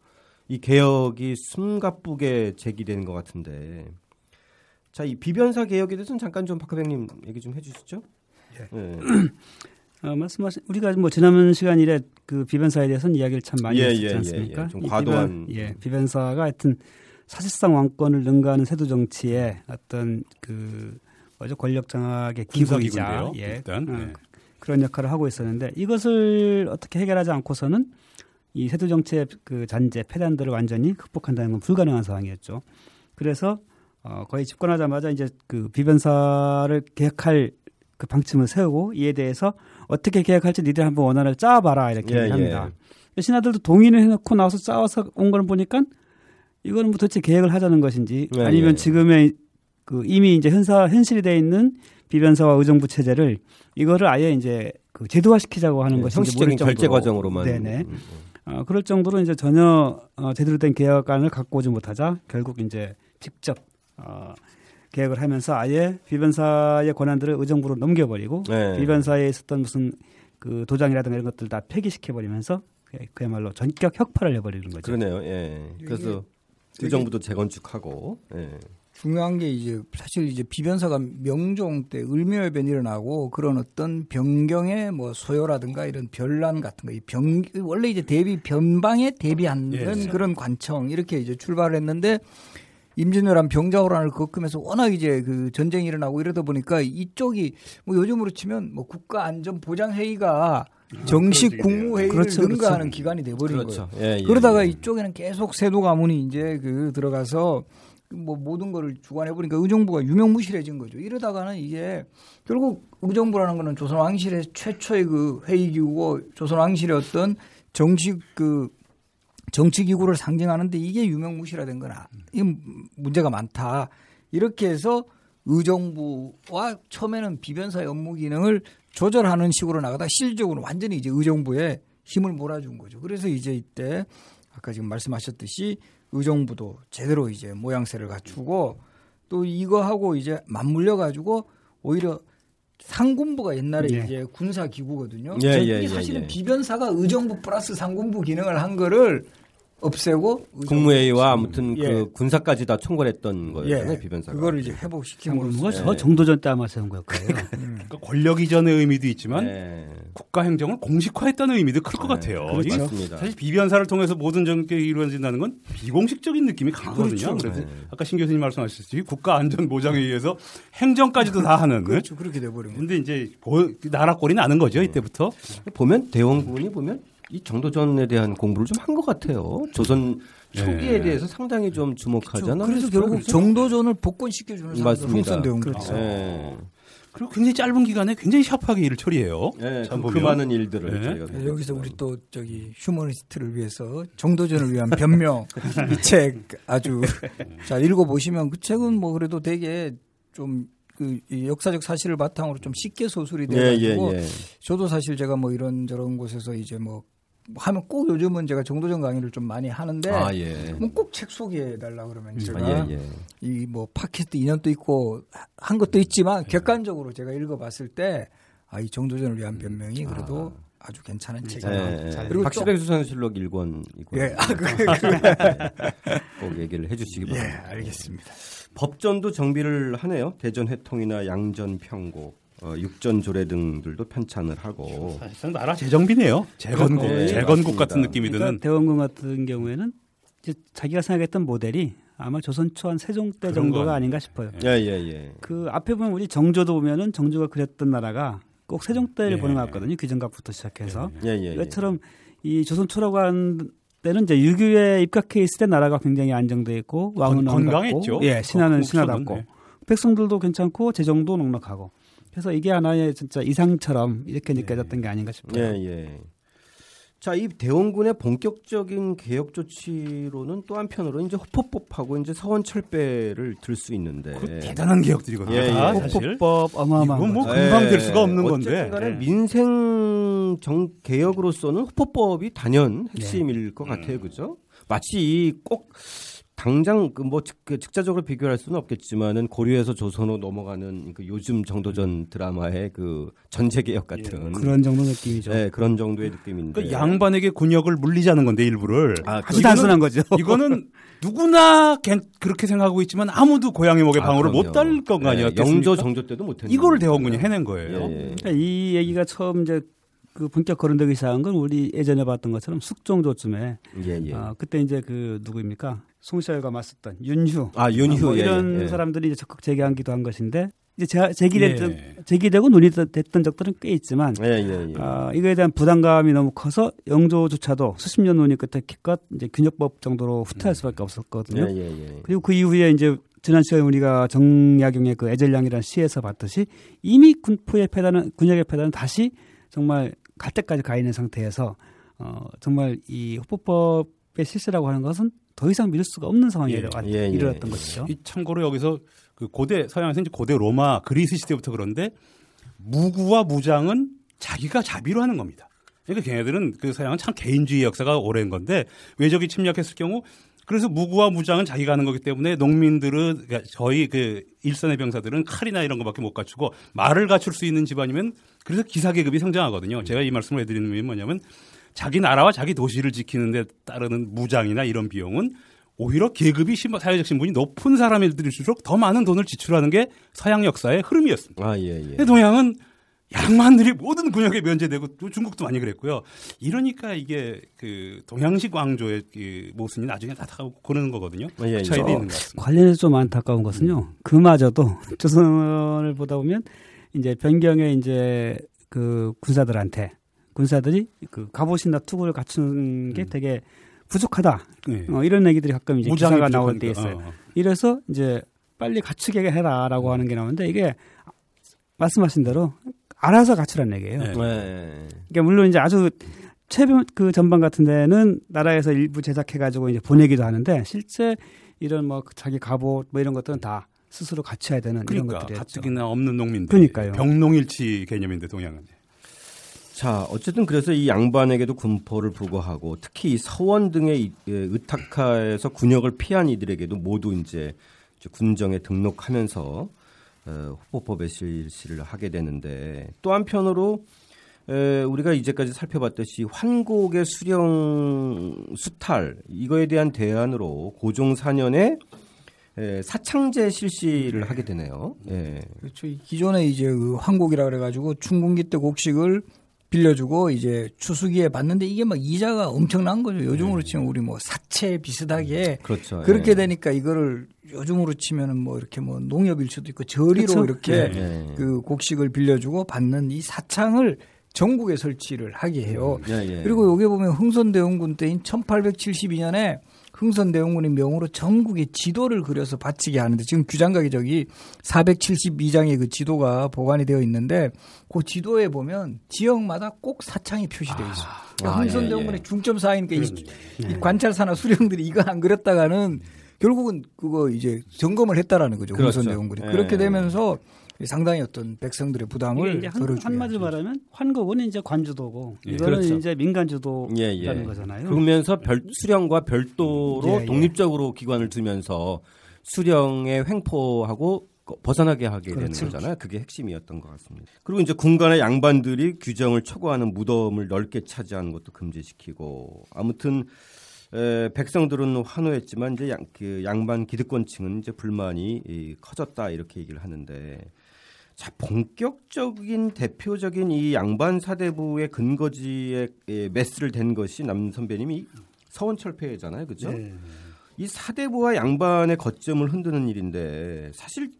이 개혁이 숨가쁘게 제기되는 것 같은데. 자, 이 비변사 개혁에 대해서는 잠깐 좀 박하백님 얘기 좀 해주시죠. 예. 어, 말씀하신 우리가 뭐 지난 시간 이래 그 비변사에 대해서는 이야기를 참 많이 예, 했지 예, 예, 않습니까? 예. 좀이 과도한- 비변, 예, 비변사가 하여튼 사실상 왕권을 능가하는 세도 정치의 어떤 그 뭐죠 권력 장악의 기구이자 예, 일단. 어, 네. 그런 역할을 하고 있었는데 이것을 어떻게 해결하지 않고서는 이 세도 정치의 그 잔재 폐단들을 완전히 극복한다는 건 불가능한 상황이었죠. 그래서 어, 거의 집권하자마자 이제 그 비변사를 개혁할 그 방침을 세우고 이에 대해서 어떻게 개혁할지 니들 한번 원안을 짜봐라 이렇게 예, 얘기합니다. 신하들도 동의를 해놓고 나와서 짜와서 온 걸 보니까 이거는 뭐 도대체 계획을 하자는 것인지 예, 아니면 예. 지금의 그 이미 이제 현사 현실이 돼 있는 비변사와 의정부 체제를 이거를 아예 이제 그 제도화시키자고 하는 네, 것인지 형식적인. 결제 과정으로만. 네네. 음, 어, 그럴 정도로 이제 전혀 어, 제대로 된 계획안을 갖고 오지 못하자 결국 이제 직접 어, 계획을 하면서 아예 비변사의 권한들을 의정부로 넘겨버리고 네. 비변사에 있었던 무슨 그 도장이라든가 이런 것들 다 폐기시켜 버리면서 그- 그야말로 전격 혁파를 해버리는 거죠. 그러네요. 예. 그래서 의정부도 재건축하고. 예. 중요한 게 이제 사실 이제 비변사가 명종 때 을묘해변 일어나고 그런 어떤 변경의 뭐 소요라든가 이런 변란 같은 거, 이 변, 원래 이제 대비 변방에 대비하는 예. 그런 관청 이렇게 이제 출발을 했는데 임진왜란 병자호란을 겪으면서 워낙 이제 그 전쟁이 일어나고 이러다 보니까 이쪽이 뭐 요즘으로 치면 뭐 국가안전보장회의가 정식 그런 국무회의를 그렇죠, 능가하는 그렇죠. 기관이 돼버린 거예요. 그렇죠. 예, 예, 그러다가 예. 이쪽에는 계속 세도 가문이 이제 그 들어가서 뭐 모든 거를 주관해 보니까 의정부가 유명무실해진 거죠. 이러다가는 이게 결국 의정부라는 거는 조선 왕실의 최초의 그 회의 기구고 조선 왕실의 어떤 정식 그 정치 기구를 상징하는데 이게 유명무실화된 거나 이 문제가 많다. 이렇게 해서 의정부와 처음에는 비변사의 업무 기능을 조절하는 식으로 나가다 실질적으로 완전히 이제 의정부에 힘을 몰아준 거죠. 그래서 이제 이때 아까 지금 말씀하셨듯이 의정부도 제대로 이제 모양새를 갖추고 또 이거하고 이제 맞물려 가지고 오히려 상군부가 옛날에 예. 이제 군사 기구거든요. 예, 이게 예, 사실은 예. 비변사가 의정부 플러스 상군부 기능을 한 거를 없애고 국무회의와 아무튼 예. 그 군사까지 다 총괄했던 거였잖아요 예, 비변사가. 그거를 이제 회복시킴으로써 뭐가 저 정도전 때 아마 세운 걸 거예요. 그러니까 권력 이전의 의미도 있지만 네. 국가 행정을 공식화했다는 의미도 클 것 같아요. 그렇죠. 사실 비변사를 통해서 모든 정책이 이루어진다는 건 비공식적인 느낌이 강하거든요. 그렇죠. 그래서 네. 아까 신 교수님 말씀하셨듯이 국가 안전 보장에 의해서 행정까지도 다 하는. 그렇죠 그렇게 돼버린 거예요. 근데 이제 보- 나라 꼴이 나는 거죠 이때부터. 보면 대원군이 보면 이 정도전에 대한 공부를 좀 한 것 같아요. 조선 초기에 네. 대해서 상당히 좀 주목하잖아요. 그래서 결국 정도전을 복권시켜주는 맞습니다. 그렇죠. 예. 그리고 굉장히 짧은 기간에 굉장히 샤프하게 일을 처리해요. 예, 참 그, 그. 많은 일들을 네. 저희가 네, 여기서 우리 또 저기 휴머니스트를 위해서 정도전을 위한 변명 이 책 아주 잘 읽어 보시면 그 책은 뭐 그래도 되게 좀그 역사적 사실을 바탕으로 좀 쉽게 소설이 예, 예, 돼가지고 예. 저도 사실 제가 뭐 이런 저런 곳에서 이제 뭐 하면 꼭 요즘은 제가 정도전 강의를 좀 많이 하는데 아, 예. 뭐꼭책 소개해 달라 그러면 제가 아, 예, 예. 이뭐 팟캐스트 인연도 있고 한 것도 있지만 객관적으로 제가 읽어봤을 때 아 이 정도전을 위한 변명이 그래도 아. 주 괜찮은 책이다. 예, 예. 잘 그리고 박시백 수산실록 1권 이거 예, 아, 그래, 그래. 꼭 얘기를 해주시기 예, 바랍니다. 알겠습니다. 법전도 정비를 하네요. 대전 회통이나 양전 평고, 어, 육전 조례 등들도 편찬을 하고. 사실상 나라 재정비네요. 재건국, 네, 재건국 맞습니다. 같은 느낌이 그러니까 드는. 대원군 같은 경우에는 이제 자기가 생각했던 모델이 아마 조선 초한 세종 때 정도가 거 아닌가 싶어요. 예, 예, 예. 그 앞에 보면 우리 정조도 보면은 정조가 그렸던 나라가 꼭 세종 때를 예. 보는 것 같거든요. 규정각부터 시작해서 예, 예, 예. 이것처럼 이 조선 초라고 하는 때는 이제 유교에 입각해 있을 때 나라가 굉장히 안정돼 있고 왕은 건- 왕 건강했죠. 예, 신하는 그 신하답고 네. 백성들도 괜찮고 재정도 넉넉하고 그래서 이게 하나의 진짜 이상처럼 이렇게 느껴졌던 게 아닌가 싶어요. 예, 예. 자, 이 대원군의 본격적인 개혁 조치로는 또 한편으로 이제 호포법하고 이제 서원 철배를 들 수 있는데. 그 대단한 개혁들이거든요. 예, 다 예. 호법법 어마어마한 이건 뭐. 금방 될 수가 없는 건데. 어쨌든 간에 예. 민생 정 개혁으로서는 호포법이 단연 핵심일 것 음. 같아요. 그죠? 마치 꼭 당장 그뭐 그 직자적으로 비교할 수는 없겠지만은 고려에서 조선으로 넘어가는 그 요즘 정도전 드라마의 그 전체 개혁 같은 그런 정도 느낌이죠. 네, 그런 정도의 느낌인데. 그 양반에게 군역을 물리자는 건데 일부를. 아, 아주 이거는- 단순한 거죠. 이거는 누구나 괜- 그렇게 생각하고 있지만 아무도 고향의 목에 아, 방울을 그럼요. 못 달릴 건 네, 아니었겠습니까? 영조 정조 때도 못했는 이거를. 대원군이 해낸 거예요. 예, 예. 그러니까 이 얘기가 처음 이제 그 본격 거론되기 시작한 건 우리 예전에 봤던 것처럼 숙종조쯤에 예, 예. 아, 그때 이제 그 누구입니까 송시열과 맞섰던 윤휴 아, 윤휴 뭐 예, 이런 예. 사람들이 이제 적극 제기하기도 한 것인데 이제 제, 제기됐던 예. 제기되고 논의됐던 적들은 꽤 있지만 예, 예, 예. 아, 이거에 대한 부담감이 너무 커서 영조조차도 수십 년 논의 끝에 기껏 이제 균역법 정도로 후퇴할 수밖에 없었거든요. 예, 예, 예. 그리고 그 이후에 이제 지난 시간에 우리가 정약용의 그 애절량이라는 시에서 봤듯이 이미 군포의 패단은 군역의 패단은 다시 정말 갈 때까지 가 있는 상태에서 어 정말 이 호법법의 실시라고 하는 것은 더 이상 미룰 수가 없는 상황에 예, 이르- 예, 예. 이르렀던 것이죠. 이 참고로 여기서 그 고대 서양에서 이제 고대 로마 그리스 시대부터 그런데 무구와 무장은 자기가 자비로 하는 겁니다. 그러니까 걔네들은 그 서양은 참 개인주의 역사가 오랜 건데 외적이 침략했을 경우 그래서 무구와 무장은 자기가 하는 거기 때문에 농민들은 그러니까 저희 그 일선의 병사들은 칼이나 이런 거밖에 못 갖추고 말을 갖출 수 있는 집안이면 그래서 기사 계급이 성장하거든요. 제가 이 말씀을 해드리는 의미는 뭐냐면 자기 나라와 자기 도시를 지키는데 따르는 무장이나 이런 비용은 오히려 계급이 사회적 신분이 높은 사람일수록 더 많은 돈을 지출하는 게 서양 역사의 흐름이었습니다. 아, 예, 예. 동양은 양반들이 모든 군역에 면제되고 또 중국도 많이 그랬고요. 이러니까 이게 그 동양식 왕조의 그 모순이 나중에 나타나고 그러는 거거든요. 예, 예. 차이도 있는 것 같습니다. 관련해서 좀 안타까운 것은요. 그마저도 조선을 보다 보면 이제 변경에 이제 그 군사들한테 군사들이 그 갑옷이나 투구를 갖추는 게 되게 부족하다. 네. 어, 이런 얘기들이 가끔 이제 무장이 기사가 나올 때. 있어요. 어. 이래서 이제 빨리 갖추게 해라라고 하는 게 나오는데 이게 말씀하신 대로 알아서 갖추라는 얘기예요. 네. 예. 그러니까 물론 이제 아주 최변 그 전반 같은 데는 나라에서 일부 제작해 가지고 이제 보내기도 하는데 실제 이런 뭐 자기 갑옷 뭐 이런 것들은 다 스스로 갖춰야 되는 이런 그러니까 것들이었죠. 가뜩이나 없는 농민들. 그러니까요. 병농일치 개념인데 동양은. 자, 어쨌든 그래서 이 양반에게도 군포를 부과하고 특히 이 서원 등의 이- 예, 의탁하에서 군역을 피한 이들에게도 모두 이제 군정에 등록하면서 어, 호포법의 실시를 하게 되는데 또 한편으로 에, 우리가 이제까지 살펴봤듯이 환곡의 수령 수탈 이거에 대한 대안으로 고종 4년에 에, 사창제 실시를 하게 되네요. 예. 그렇죠. 이 기존에 이제 그 황곡이라 그래가지고 춘궁기 때 곡식을 빌려주고 이제 추수기에 받는데 이게 막 이자가 엄청난 거죠. 요즘으로 치면 우리 뭐 사채 비슷하게 그렇죠. 그렇게 예. 되니까 이거를 요즘으로 치면은 뭐 이렇게 뭐 농협일 수도 있고 저리로 그렇죠. 이렇게 예. 그 곡식을 빌려주고 받는 이 사창을 전국에 설치를 하게 해요. 예, 예. 그리고 여기 보면 흥선대원군 때인 1872년에 흥선대원군의 명으로 전국에 지도를 그려서 바치게 하는데 지금 규장각이 저기 472장의 그 지도가 보관이 되어 있는데 그 지도에 보면 지역마다 꼭 사창이 표시되어 있어요. 그러니까 아, 흥선대원군의 예, 예. 중점 사이니까 이, 이 관찰사나 수령들이 이거 안 그렸다가는 결국은 그거 이제 점검을 했다라는 거죠. 그렇죠. 흥선대원군이. 예. 그렇게 되면서 상당히 어떤 백성들의 부담을 이제 한, 덜어주게 한마디로 하죠. 말하면 환국은 이제 관주도고 예, 이거는 그렇죠. 이제 민간 주도라는 예, 예. 거잖아요. 그러면서 별 수령과 별도로 예, 예. 독립적으로 기관을 두면서 수령의 횡포하고 거- 벗어나게 하게 그렇죠. 되는 거잖아요. 그게 핵심이었던 것 같습니다. 그리고 이제 군간의 양반들이 규정을 초과하는 무덤을 넓게 차지하는 것도 금지시키고 아무튼 에, 백성들은 환호했지만 이제 양, 그 양반 기득권층은 이제 불만이 이, 커졌다 이렇게 얘기를 하는데 자 본격적인 대표적인 이 양반 사대부의 근거지에 에, 메스를 댄 것이 남 선배님이 서원철폐잖아요, 그죠? 네. 이 사대부와 양반의 거점을 흔드는 일인데 사실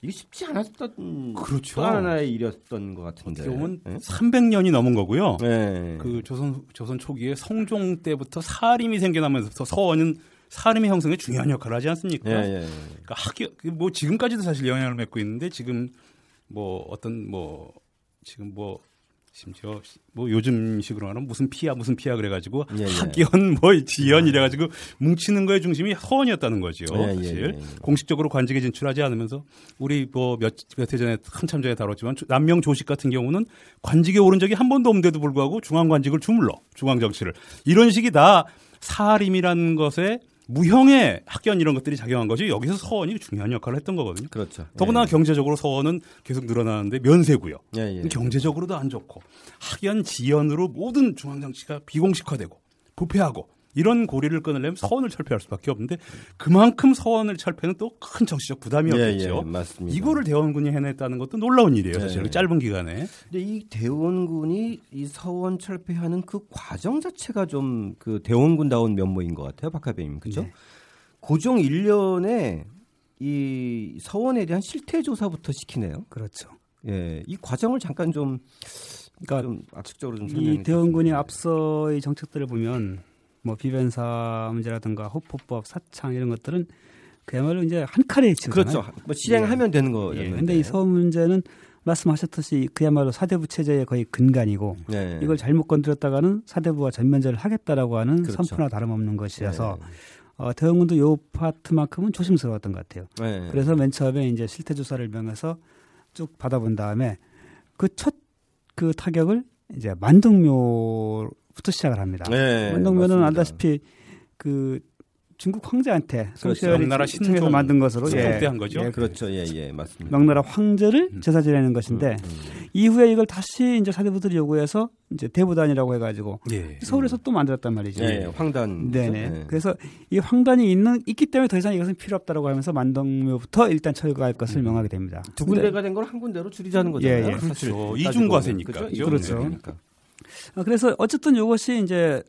이게 쉽지 않았던 그렇죠. 또 하나의 일이었던 것 같은데. 어떻게 보면 네? 300년이 넘은 거고요. 네. 그 조선 조선 초기에 성종 때부터 사림이 생겨나면서부터 서원은 사림의 형성에 중요한 역할을 하지 않습니까? 예, 예. 그러니까 학교 뭐 지금까지도 사실 영향을 맺고 있는데 지금 뭐 어떤 뭐 지금 뭐 심지어 뭐 요즘식으로 하면 무슨 피야 무슨 피야 그래가지고 예, 예. 학연 뭐 지연 이래가지고 뭉치는 거의 중심이 서원이었다는 거죠. 예, 예, 사실 예, 예. 공식적으로 관직에 진출하지 않으면서 우리 뭐몇몇해 전에 한참 전에 다뤘지만 남명 조식 같은 경우는 관직에 오른 적이 한 번도 없는데도 불구하고 중앙 관직을 주물러 중앙 정치를 이런 식이 다 사림이라는 것에 무형의 학견 이런 것들이 작용한 거지 여기서 서원이 중요한 역할을 했던 거거든요. 그렇죠. 더구나 예. 경제적으로 서원은 계속 늘어나는데 면세고요. 예, 예. 경제적으로도 안 좋고 학연 지연으로 모든 중앙 정치가 비공식화되고 부패하고 이런 고리를 끊으려면 서원을 철폐할 수밖에 없는데 그만큼 서원을 철폐는 또 큰 정치적 부담이었겠죠. 예, 예, 맞습니다. 이거를 대원군이 해냈다는 것도 놀라운 일이에요. 사실 예. 그 짧은 기간에. 근데 이 대원군이 이 서원 철폐하는 그 과정 자체가 좀 그 대원군다운 면모인 것 같아요, 박하배님, 그죠? 네. 고종 1년에 이 서원에 대한 실태 조사부터 시키네요. 그렇죠. 예, 이 과정을 잠깐 좀, 그러니까 좀 압축적으로 좀 설명해 이 대원군이 앞서의 정책들을 보면 뭐 비변사 문제라든가 호포법, 사창 이런 것들은 그야말로 이제 한 칼에 치잖아요. 그렇죠. 뭐 실행하면 되는 거였는데. 예. 근데 이 서원 문제는 말씀하셨듯이 그야말로 사대부 체제의 거의 근간이고 네. 이걸 잘못 건드렸다가는 사대부와 전면전을 하겠다라고 하는 그렇죠. 선포나 다름없는 것이라서 네. 어, 대원군도 요 파트만큼은 조심스러웠던 것 같아요. 네. 그래서 맨 처음에 이제 실태 조사를 명해서 쭉 받아본 다음에 그 첫그 타격을 이제 만동묘 부터 시작을 합니다. 네, 만동묘는 맞습니다. 알다시피 그 중국 황제한테 그렇죠. 송시열이 명나라 청해서 신종 만든 것으로 신종 때한 거죠? 예, 그렇죠. 예, 예, 맞습니다. 명나라 황제를 음. 제사 지내는 것인데 음. 이후에 이걸 다시 이제 사대부들이 요구해서 이제 대부단이라고 해가지고 예. 서울에서 또 만들었단 말이죠. 예, 예, 황단. 네네. 네. 그래서 이 황단이 있는 있기 때문에 더 이상 이것은 필요 없다라고 하면서 만동묘부터 일단 철거할 것을 음. 명하게 됩니다. 두 군데가 된 걸 한 군데로 줄이자는 거잖아요. 예, 예. 그렇죠. 이중과세니까. 그죠? 그렇죠. 이중과세니까. 어, 그래서 어쨌든 이것이 이제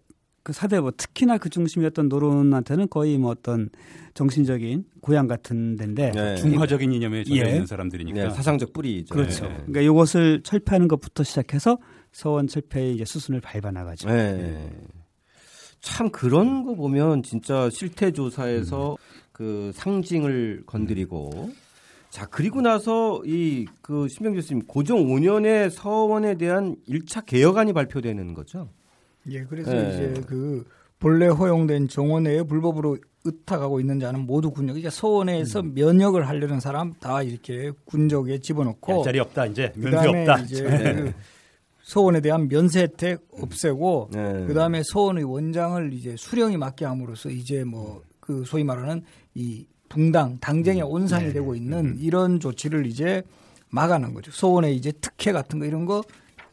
그 사대부 특히나 그 중심이었던 노론한테는 거의 뭐 어떤 정신적인 고향 같은 데인데 네. 중화적인 이념에 젖어 예. 있는 사람들이니까. 네, 사상적 뿌리죠. 그렇죠. 네. 그러니까 이것을 철폐하는 것부터 시작해서 서원 철폐의 이제 수순을 밟아 나가죠. 네. 참 그런 거 보면 진짜 실태 조사에서 음. 그 상징을 건드리고 자 그리고 나서 이 그 신명 교수님 고종 5년에 서원에 대한 1차 개혁안이 발표되는 거죠. 예, 그래서 예. 이제 그 본래 허용된 정원에 불법으로 의탁하고 있는 자는 모두 군역. 이제 서원에서 음. 면역을 하려는 사람 다 이렇게 군적에 집어넣고 자리 없다 이제 면세 없다. 이제 그 서원에 대한 면세 혜택 없애고 네. 그다음에 서원의 원장을 이제 수령이 맡게 함으로써 이제 뭐 그 소위 말하는 이 붕당 당쟁의 음. 온상이 네. 되고 있는 이런 조치를 이제 막아낸 거죠. 서원의 이제 특혜 같은 거 이런 거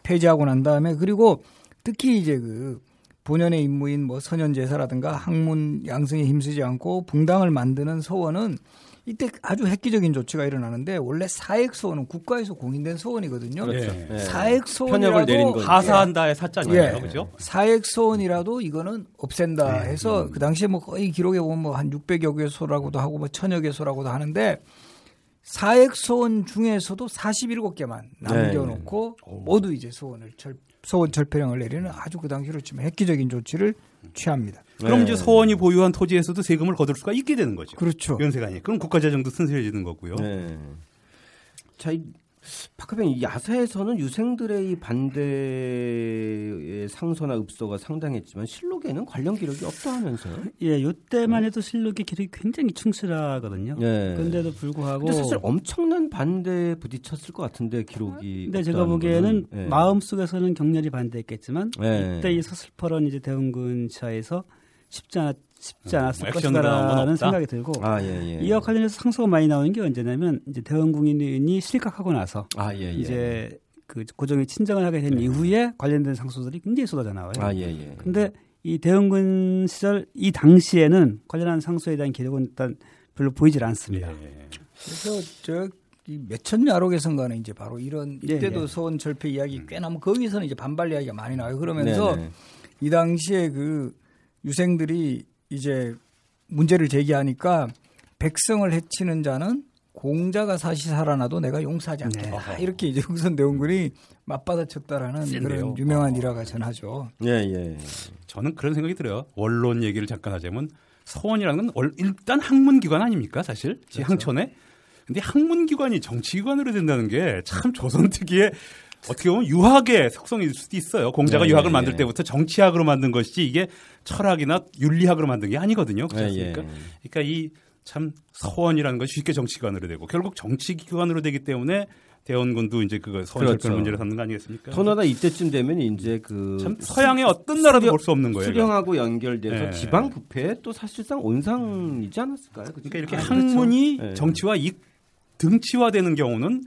폐지하고 난 다음에 그리고 특히 이제 그 본연의 임무인 뭐 선현제사라든가 학문 양성에 힘쓰지 않고 붕당을 만드는 서원은 이때 아주 획기적인 조치가 일어나는데 원래 사액 서원은 국가에서 공인된 서원이거든요. 그렇죠. 예. 예. 사액 거죠. 하사한다의 사자잖아요. 예. 그죠? 사액 소원이라도 이거는 없앤다 네. 해서 음. 그 당시에 뭐 거의 기록에 보면 뭐 한 600여 개 소라고도 하고 뭐 1000여 개 소라고도 하는데 사액 소원 중에서도 47개만 남겨놓고 네. 모두 이제 소원을 철, 소원 철폐령을 내리는 아주 그 당시로 치면 획기적인 조치를 취합니다. 그럼 네. 이제 서원이 보유한 토지에서도 세금을 거둘 수가 있게 되는 거죠. 그렇죠. 연세가 아니. 그럼 국가 재정도 튼실해지는 거고요. 네. 자, 이 박하병 이 야사에서는 유생들의 이 반대의 상소나 읍소가 상당했지만 실록에는 관련 기록이 없다 하면서요. 예, 요때만 해도 실록의 기록이 굉장히 충실하거든요. 네. 그런데도 불구하고 근데 사실 엄청난 반대에 부딪혔을 것 같은데 기록이. 근데 제가 보기에는 거는. 네. 마음 속에서는 격렬히 반대했겠지만 네. 이때 이 서슬퍼런 이제 대원군 지하에서 쉽지 않았 쉽지 음, 않았을 건 것이다라는? 생각이 들고 아, 예, 예. 이와 관련해서 상소가 많이 나오는 게 언제냐면 이제 대원군인이 실각하고 나서 아, 예, 예. 이제 그 고종이 친정을 하게 된 이후에 관련된 상소들이 굉장히 쏟아져 나와요. 아, 예, 예. 근데 이 대원군 시절 이 당시에는 관련한 상소에 대한 기록은 일단 별로 보이질 않습니다. 예. 그래서 저 몇천 야록에선가는 이제 바로 이런 예, 이때도 예. 소원 철폐 이야기 꽤 나 면 거기서는 이제 반발 이야기가 많이 나와요. 그러면서 네네. 이 당시에 그 유생들이 이제 문제를 제기하니까 백성을 해치는 자는 공자가 사시 살아나도 내가 용서하지 않겠다. 네. 이렇게 이제 흥선 대원군이 맞받아쳤다라는 센데요. 그런 유명한 일화가 전하죠. 예, 예. 저는 그런 생각이 들어요. 원론 얘기를 잠깐 하자면 서원이라는 건 월- 일단 학문기관 아닙니까 사실 제 항천에. 근데 학문기관이 정치기관으로 된다는 게 참 조선 특유의 어떻게 보면 유학의 속성일 수도 있어요. 공자가 네, 유학을 네, 만들 네. 때부터 정치학으로 만든 것이지 이게 철학이나 윤리학으로 만든 게 아니거든요. 그렇지 예, 않습니까? 예. 그러니까 이 참 서원이라는 것이 쉽게 정치기관으로 되고 결국 정치기관으로 되기 때문에 대원군도 이제 그거 서원 그렇죠. 문제를 삼는 거 아니겠습니까? 더나다 이때쯤 되면 이제 그 참 서양의 어떤 나라도 볼 수 없는 거예요. 수령하고 연결돼서 네. 지방 부패 또 사실상 온상이지 않았을까요? 그죠? 그러니까 이렇게 아, 학문이 그렇죠. 네. 정치와 이 등치화되는 경우는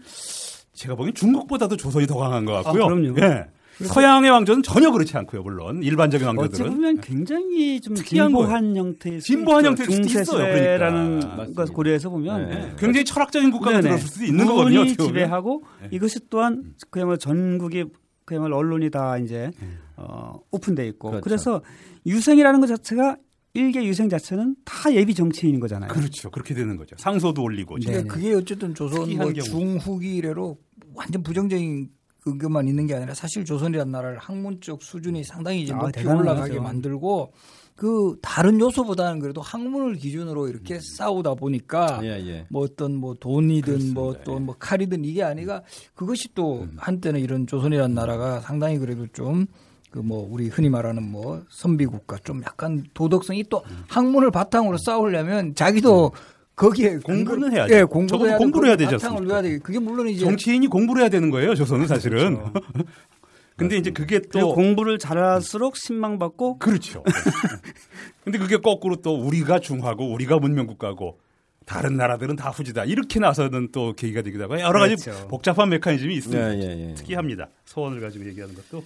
제가 보기엔 중국보다도 조선이 더 강한 것 같고요. 아, 그럼요. 예. 서양의 왕조는 전혀 그렇지 않고요. 물론 일반적인 어찌 왕조들은 보면 굉장히 좀 특이한 진보한 형태의 진보한 형태일 수도 있어요, 중세시대라는 그러니까. 고려해서 보면 네. 굉장히 철학적인 국가가. 들어설 수도 있는 거거든요. 지배하고 네. 이것이 또한 그야말로 전국이 그야말로 언론이 다 이제 어, 오픈돼 있고 그렇죠. 그래서 유생이라는 것 자체가 일개 유생 자체는 다 예비 정치인인 거잖아요. 그렇죠. 그렇게 되는 거죠. 상소도 올리고. 네. 그게 어쨌든 조선 뭐. 중후기 이래로 완전 부정적인 그것만 있는 게 아니라 사실 조선이라는 나라를 학문적 수준이 상당히 이제 아, 높이 대단한 올라가게. 만들고 그 다른 요소보다는 그래도 학문을 기준으로 이렇게 싸우다 보니까 예, 예. 뭐 어떤 뭐 돈이든 뭐 그렇습니다. 또뭐 칼이든 이게 아니가 그것이 또 한때는 이런 조선이라는 나라가 상당히 그래도 좀 그 뭐 우리 흔히 말하는 뭐 선비 국가 좀 약간 도덕성이 또 학문을 바탕으로 싸우려면 자기도 거기에 공부는 해야죠. 예, 공부를 적어도 해야 공부를 해야 되지 바탕을 않습니까? 둬야 되게 그게 물론 이제 정치인이 공부를 해야 되는 거예요. 조선은 사실은. 그렇죠. 근데 이제 그게 또 공부를 잘할수록 신망받고 그렇죠. 근데 그게 거꾸로 또 우리가 중하고 우리가 문명국가고 다른 나라들은 다 후지다. 이렇게 나서는 또 계기가 되기도 하고 여러 가지 그렇죠. 복잡한 메커니즘이 있습니다. 예, 예, 예. 특이합니다. 소원을 가지고 얘기하는 것도.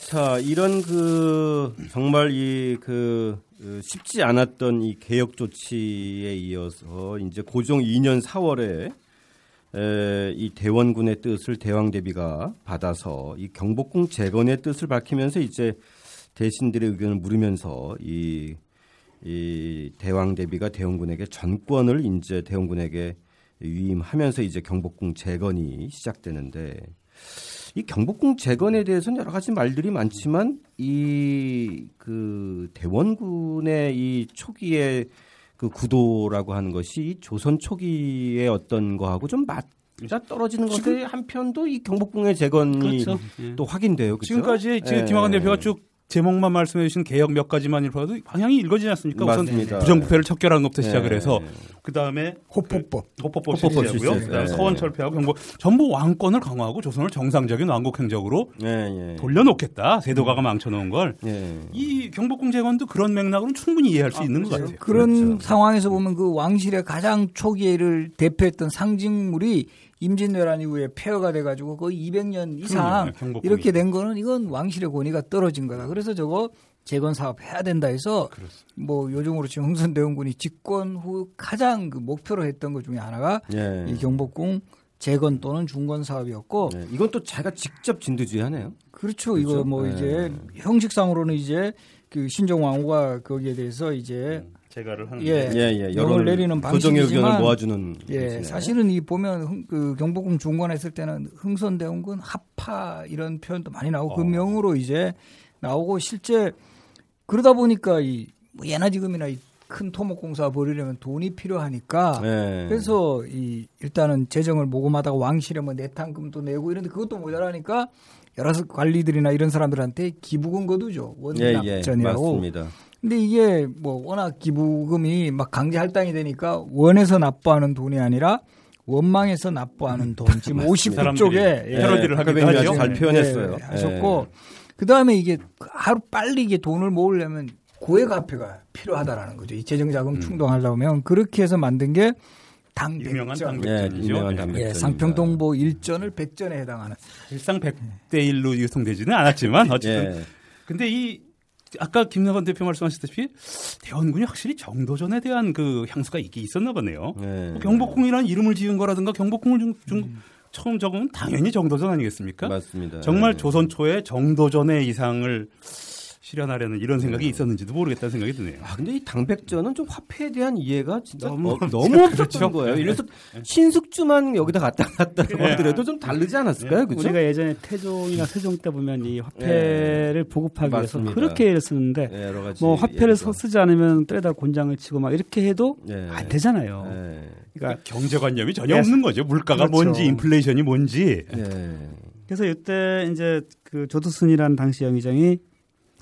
자, 이런 그 정말 이 그 쉽지 않았던 이 개혁 조치에 이어서 이제 고종 2년 4월에 에, 이 대원군의 뜻을 대왕 대비가 받아서 이 경복궁 재건의 뜻을 밝히면서 이제 대신들의 의견을 물으면서 이, 이 대왕 대비가 대원군에게 전권을 이제 대원군에게 위임하면서 이제 경복궁 재건이 시작되는데 이 경복궁 재건에 대해서는 여러 가지 말들이 많지만 이 그 대원군의 이 초기의 그 구도라고 하는 것이 이 조선 초기의 어떤 거하고 좀 맞아 떨어지는 건데 한편도 이 경복궁의 재건이 그렇죠. 예. 또 확인돼요. 그렇죠? 지금까지 지금 예. 김학원 대표가 쭉 제목만 말씀해 주신 개혁 몇 가지만 읽어도 방향이 읽어지지 않습니까? 맞습니다. 우선 부정부패를 척결하는 것부터 예. 시작을 해서 그 다음에 호포법 호법법 호법법 실시하고요. 실시. 그다음에 예. 서원 철폐하고 경고 전부 왕권을 강화하고 조선을 정상적인 왕국 행적으로 예, 예. 돌려놓겠다. 세도가가 망쳐놓은 걸. 예. 이 경복궁 재건도 그런 맥락으로는 충분히 이해할 수 있는 것 같아요. 그런 그렇죠. 상황에서 보면 그 왕실의 가장 초기를 대표했던 상징물이 임진왜란 이후에 폐허가 돼가지고 거의 200년 이상 그럼요, 경복궁이. 이렇게 된 거는 이건 왕실의 권위가 떨어진 거다. 그래서 저거 재건 사업 해야 된다 해서 그렇습니다. 뭐 요즘으로 지금 흥선대원군이 집권 후 가장 그 목표로 했던 것 중에 하나가 예. 이 경복궁 재건 또는 중건 사업이었고 예. 이건 또 자기가 직접 진두지휘하네요. 그렇죠. 그렇죠? 이거 뭐 네. 이제 형식상으로는 이제 그 신종 왕후가 거기에 대해서 이제 제가를 하는데 예. 예, 예. 여론 내리는 교정의 의견을 방식이지만 모아주는 예, 것이네. 사실은 이 보면 흥, 그 경복궁 중건했을 때는 흥선대원군 합파 이런 표현도 많이 나오고 그 어. 명으로 이제 나오고 실제 그러다 보니까 이 뭐 예나 지금이나 이 큰 토목공사 벌이려면 돈이 필요하니까 예. 그래서 이 일단은 재정을 모금하다가 왕실에 뭐 내탕금도 내고 이런데 그것도 모자라니까 여러 관리들이나 이런 사람들한테 기부금 거두죠 예, 예. 원납전이라고 맞습니다. 근데 이게 뭐 워낙 기부금이 막 강제 할당이 되니까 원에서 납부하는 돈이 아니라 원망에서 납부하는 돈 지금 59쪽에 사람들이 예, 패러디를 하기도 하죠. 잘 네. 표현했어요. 예, 하셨고 그 다음에 이게 하루 빨리 이게 돈을 모으려면 고액 화폐가 필요하다라는 거죠. 이 재정 자금 충당하려면 그렇게 해서 만든 게 유명한 당백전. 예, 당백전이죠. 유명한 예. 당백전. 예, 상평동보 일전을 백전에 해당하는. 일상 100대 1로 유통되지는 않았지만 어쨌든 예. 근데 이 아까 김나건 대표 말씀하셨다시피 대원군이 확실히 정도전에 대한 그 향수가 있긴 있었나 보네요. 예. 뭐 경복궁이라는 이름을 지은 거라든가 경복궁을 좀, 좀 처음 적으면 당연히 정도전 아니겠습니까? 맞습니다. 정말 예. 조선 초에 정도전의 이상을 실현하려는 이런 생각이 있었는지도 모르겠다는 생각이 드네요. 아 근데 이 당백전은 좀 화폐에 대한 이해가 진짜 너무 너무, 너무 없었던 그렇죠. 거예요. 네. 이래서 신숙주만 여기다 갖다 놨다고 하더라도 좀 다르지 않았을까요? 그죠? 우리가 예전에 태종이나 세종 때 보면 이 화폐를 보급하기 위해서 맞습니다. 그렇게 쓰는데 예, 뭐 화폐를 예를 서- 쓰지 않으면 때에다 곤장을 치고 막 이렇게 해도 예. 안 되잖아요. 예. 그러니까 경제관념이 전혀 예. 없는 거죠. 물가가 그렇죠. 뭔지 인플레이션이 뭔지. 예. 그래서 이때 이제 그 조두순이라는 당시 영의정이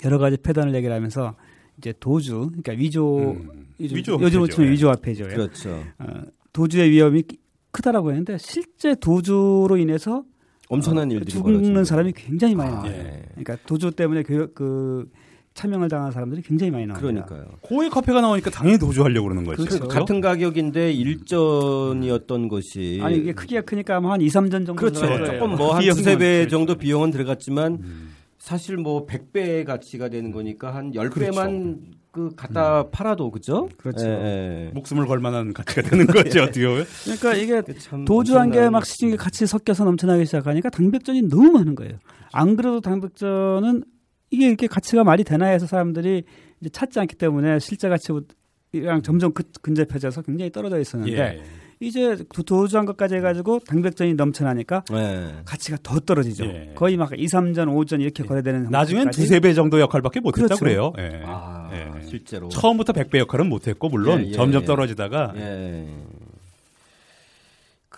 여러 가지 패단을 얘기를 하면서 이제 도주, 그러니까 위조, 음, 요즘, 위조화폐죠. 요즘으로 치면 예. 위조 화폐죠. 그렇죠. 어, 도주의 위험이 크다라고 했는데 실제 도주로 인해서 엄청난 어, 일들이 죽는 벌어집니다. 사람이 굉장히 많이 아, 나와요. 예. 그러니까 도주 때문에 그, 그 차명을 당한 사람들이 굉장히 많이 나옵니다. 그러니까요. 고액 화폐가 나오니까 당연히 도주하려고 그러는 거죠. 그렇죠. 같은 가격인데 일전이었던 것이 아니 이게 크기가 크니까 뭐한 2, 3전 정도 그렇죠. 조금 뭐한 비용은 두세 배. 정도 비용은 들어갔지만 음. 사실 뭐 100배의 가치가 되는 거니까 한 10배만 그렇죠. 그 갖다 팔아도 그죠? 그렇죠. 예, 예. 목숨을 걸 만한 가치가 되는 거죠. 어떻게 보면. 그러니까 이게 그참 도주한 게 막 시중에 같이 섞여서 넘쳐나기 시작하니까 당백전이 너무 많은 거예요. 안 그래도 당백전은 이게 이렇게 가치가 말이 되나 해서 사람들이 이제 찾지 않기 때문에 실제 가치랑 점점 그- 근접해져서 굉장히 떨어져 있었는데 예. 이제 도- 도주한 것까지 해가지고 당백전이 넘쳐나니까 예. 가치가 더 떨어지죠. 예. 거의 막 2, 3전, 5전 이렇게 거래되는 나중엔. 두세 배 정도 역할밖에 못했다 그렇죠. 그래요 예. 아, 예. 실제로. 처음부터 100배 역할은 못했고 물론 예, 예, 점점 예. 떨어지다가 예.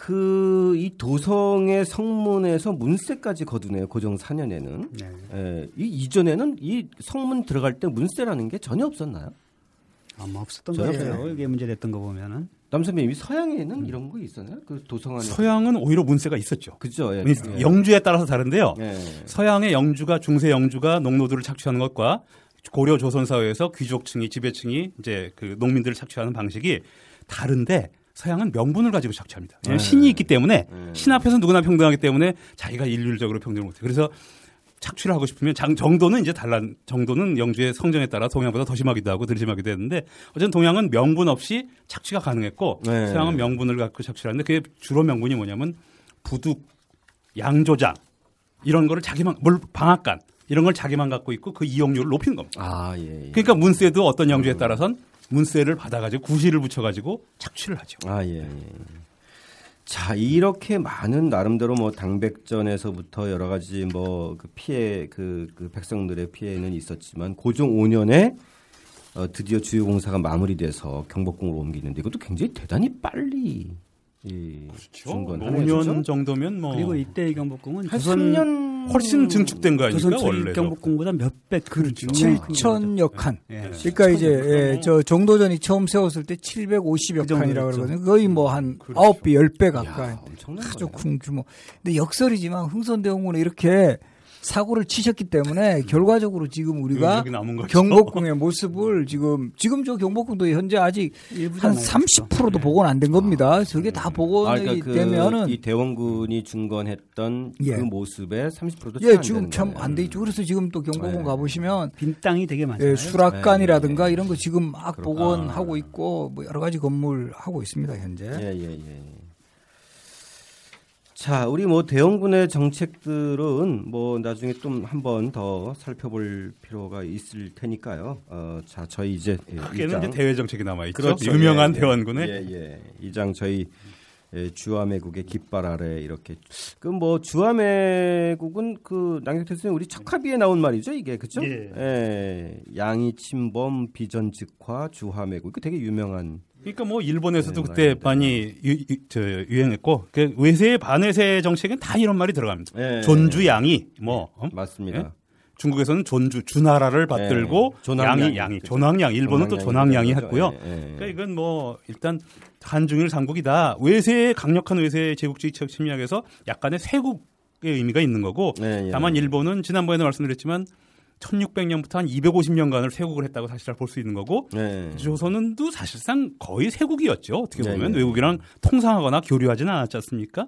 그, 이 도성의 성문에서 문세까지 거두네요. 고정 4년에는. 네. 예. 이 이전에는 이 성문 들어갈 때 문세라는 게 전혀 없었나요? 아마 없었던? 거예요. 이게 문제됐던 거 보면은. 남 선배님이 서양에는 이런 거 있었나요? 그 도성 안에. 서양은 오히려 문세가 있었죠. 그죠? 예. 예. 영주에 따라서 다른데요. 예. 서양의 영주가 중세 영주가 농노들을 착취하는 것과 고려 조선 사회에서 귀족층이 지배층이 이제 그 농민들을 착취하는 방식이 다른데 서양은 명분을 가지고 착취합니다. 왜냐하면 네. 신이 있기 때문에 네. 신 앞에서 누구나 평등하기 때문에 자기가 일률적으로 평등을 못해요. 그래서 착취를 하고 싶으면 장, 정도는 이제 달라 정도는 영주의 성정에 따라 동양보다 더 심하기도 하고 덜 심하기도 했는데 어쨌든 동양은 명분 없이 착취가 가능했고 네. 서양은 명분을 갖고 착취를 하는데 그게 주로 명분이 뭐냐면 부둑, 양조장 이런 거를 자기만 물 방앗간 이런 걸 자기만 갖고 있고 그 이용료를 높이는 겁니다. 아, 예. 예. 그러니까 문세도 어떤 영주에 따라선 문세를 받아가지고 구실을 붙여가지고 착취를 하죠. 아, 예, 예. 자, 이렇게 많은 나름대로 뭐 당백전에서부터 여러 가지 뭐 그 피해 그, 그 백성들의 피해는 있었지만 고종 5년에 어, 드디어 주요 공사가 마무리돼서 경복궁으로 옮기는데 이것도 굉장히 대단히 빨리 이 중건 5년 정도면 뭐 그리고 이때 경복궁은 한 조선 3년 훨씬 증축된 거 아닙니까 조선 원래 경복궁보다 몇배 그렇죠. 7천여 칸. 예. 그러니까 이제 예, 저 정도전이 처음 세웠을 때 750여 그 칸이라고. 그러거든요. 거의 뭐한 그렇죠. 아홉 배 10배 가까이. 야, 엄청난 아주. 큰 규모. 근데 역설이지만 흥선대원군은 이렇게 사고를 치셨기 때문에 결과적으로 지금 우리가. 경복궁의 모습을 지금 지금 저 경복궁도 현재 아직 한 잖아요 30%도 복원 안 된 겁니다. 저게 다 복원이 아, 그러니까 그 되면은 이 대원군이 중건했던 예. 그 모습의 30%도 예 지금 참 안 돼 있죠. 그래서 지금 또 경복궁 네. 가보시면 빈 땅이 되게 많아요. 예, 수락관이라든가 네. 이런 거 지금 막. 복원하고 있고 뭐 여러 가지 건물 하고 있습니다 현재. 예, 예, 예. 자, 우리 뭐 대원군의 정책들은 뭐 나중에 좀 한번 더 살펴볼 필요가 있을 테니까요. 어, 자, 저희 이제 예, 크게는. 이제 대외 정책이 남아 있죠. 그렇죠. 유명한 예, 예. 대원군의 예, 예. 이장 저희 예, 주화매국의 깃발 아래 이렇게 그 뭐 주화매국은 그 남경태 선생님 우리 척합이에 나온 말이죠 이게 그죠? 예. 양이 침범 비전직화 주화매국 이거 되게 유명한 그러니까 뭐 일본에서도 네, 그때. 많이 유, 유- 저, 유행했고 그 외세 반외세 정책엔 다 이런 말이 들어갑니다. 예. 존주 양이 뭐 어? 맞습니다. 예? 중국에서는 존주 주나라를 받들고 예. 양이 양이. 존왕양 일본은 또 그죠? 했고요. 예, 예. 그러니까 이건 뭐 일단 한중일 삼국이다. 외세의 강력한 외세 제국주의 침략에서 약간의 쇄국의 의미가 있는 거고 예, 예. 다만 일본은 지난번에도 말씀드렸지만 1600년부터 한 250년간을 쇄국을 했다고 사실 볼 수 있는 거고 예. 조선은도 사실상 거의 쇄국이었죠. 어떻게 네, 보면 네. 외국이랑 통상하거나 교류하지는 않았지 않습니까?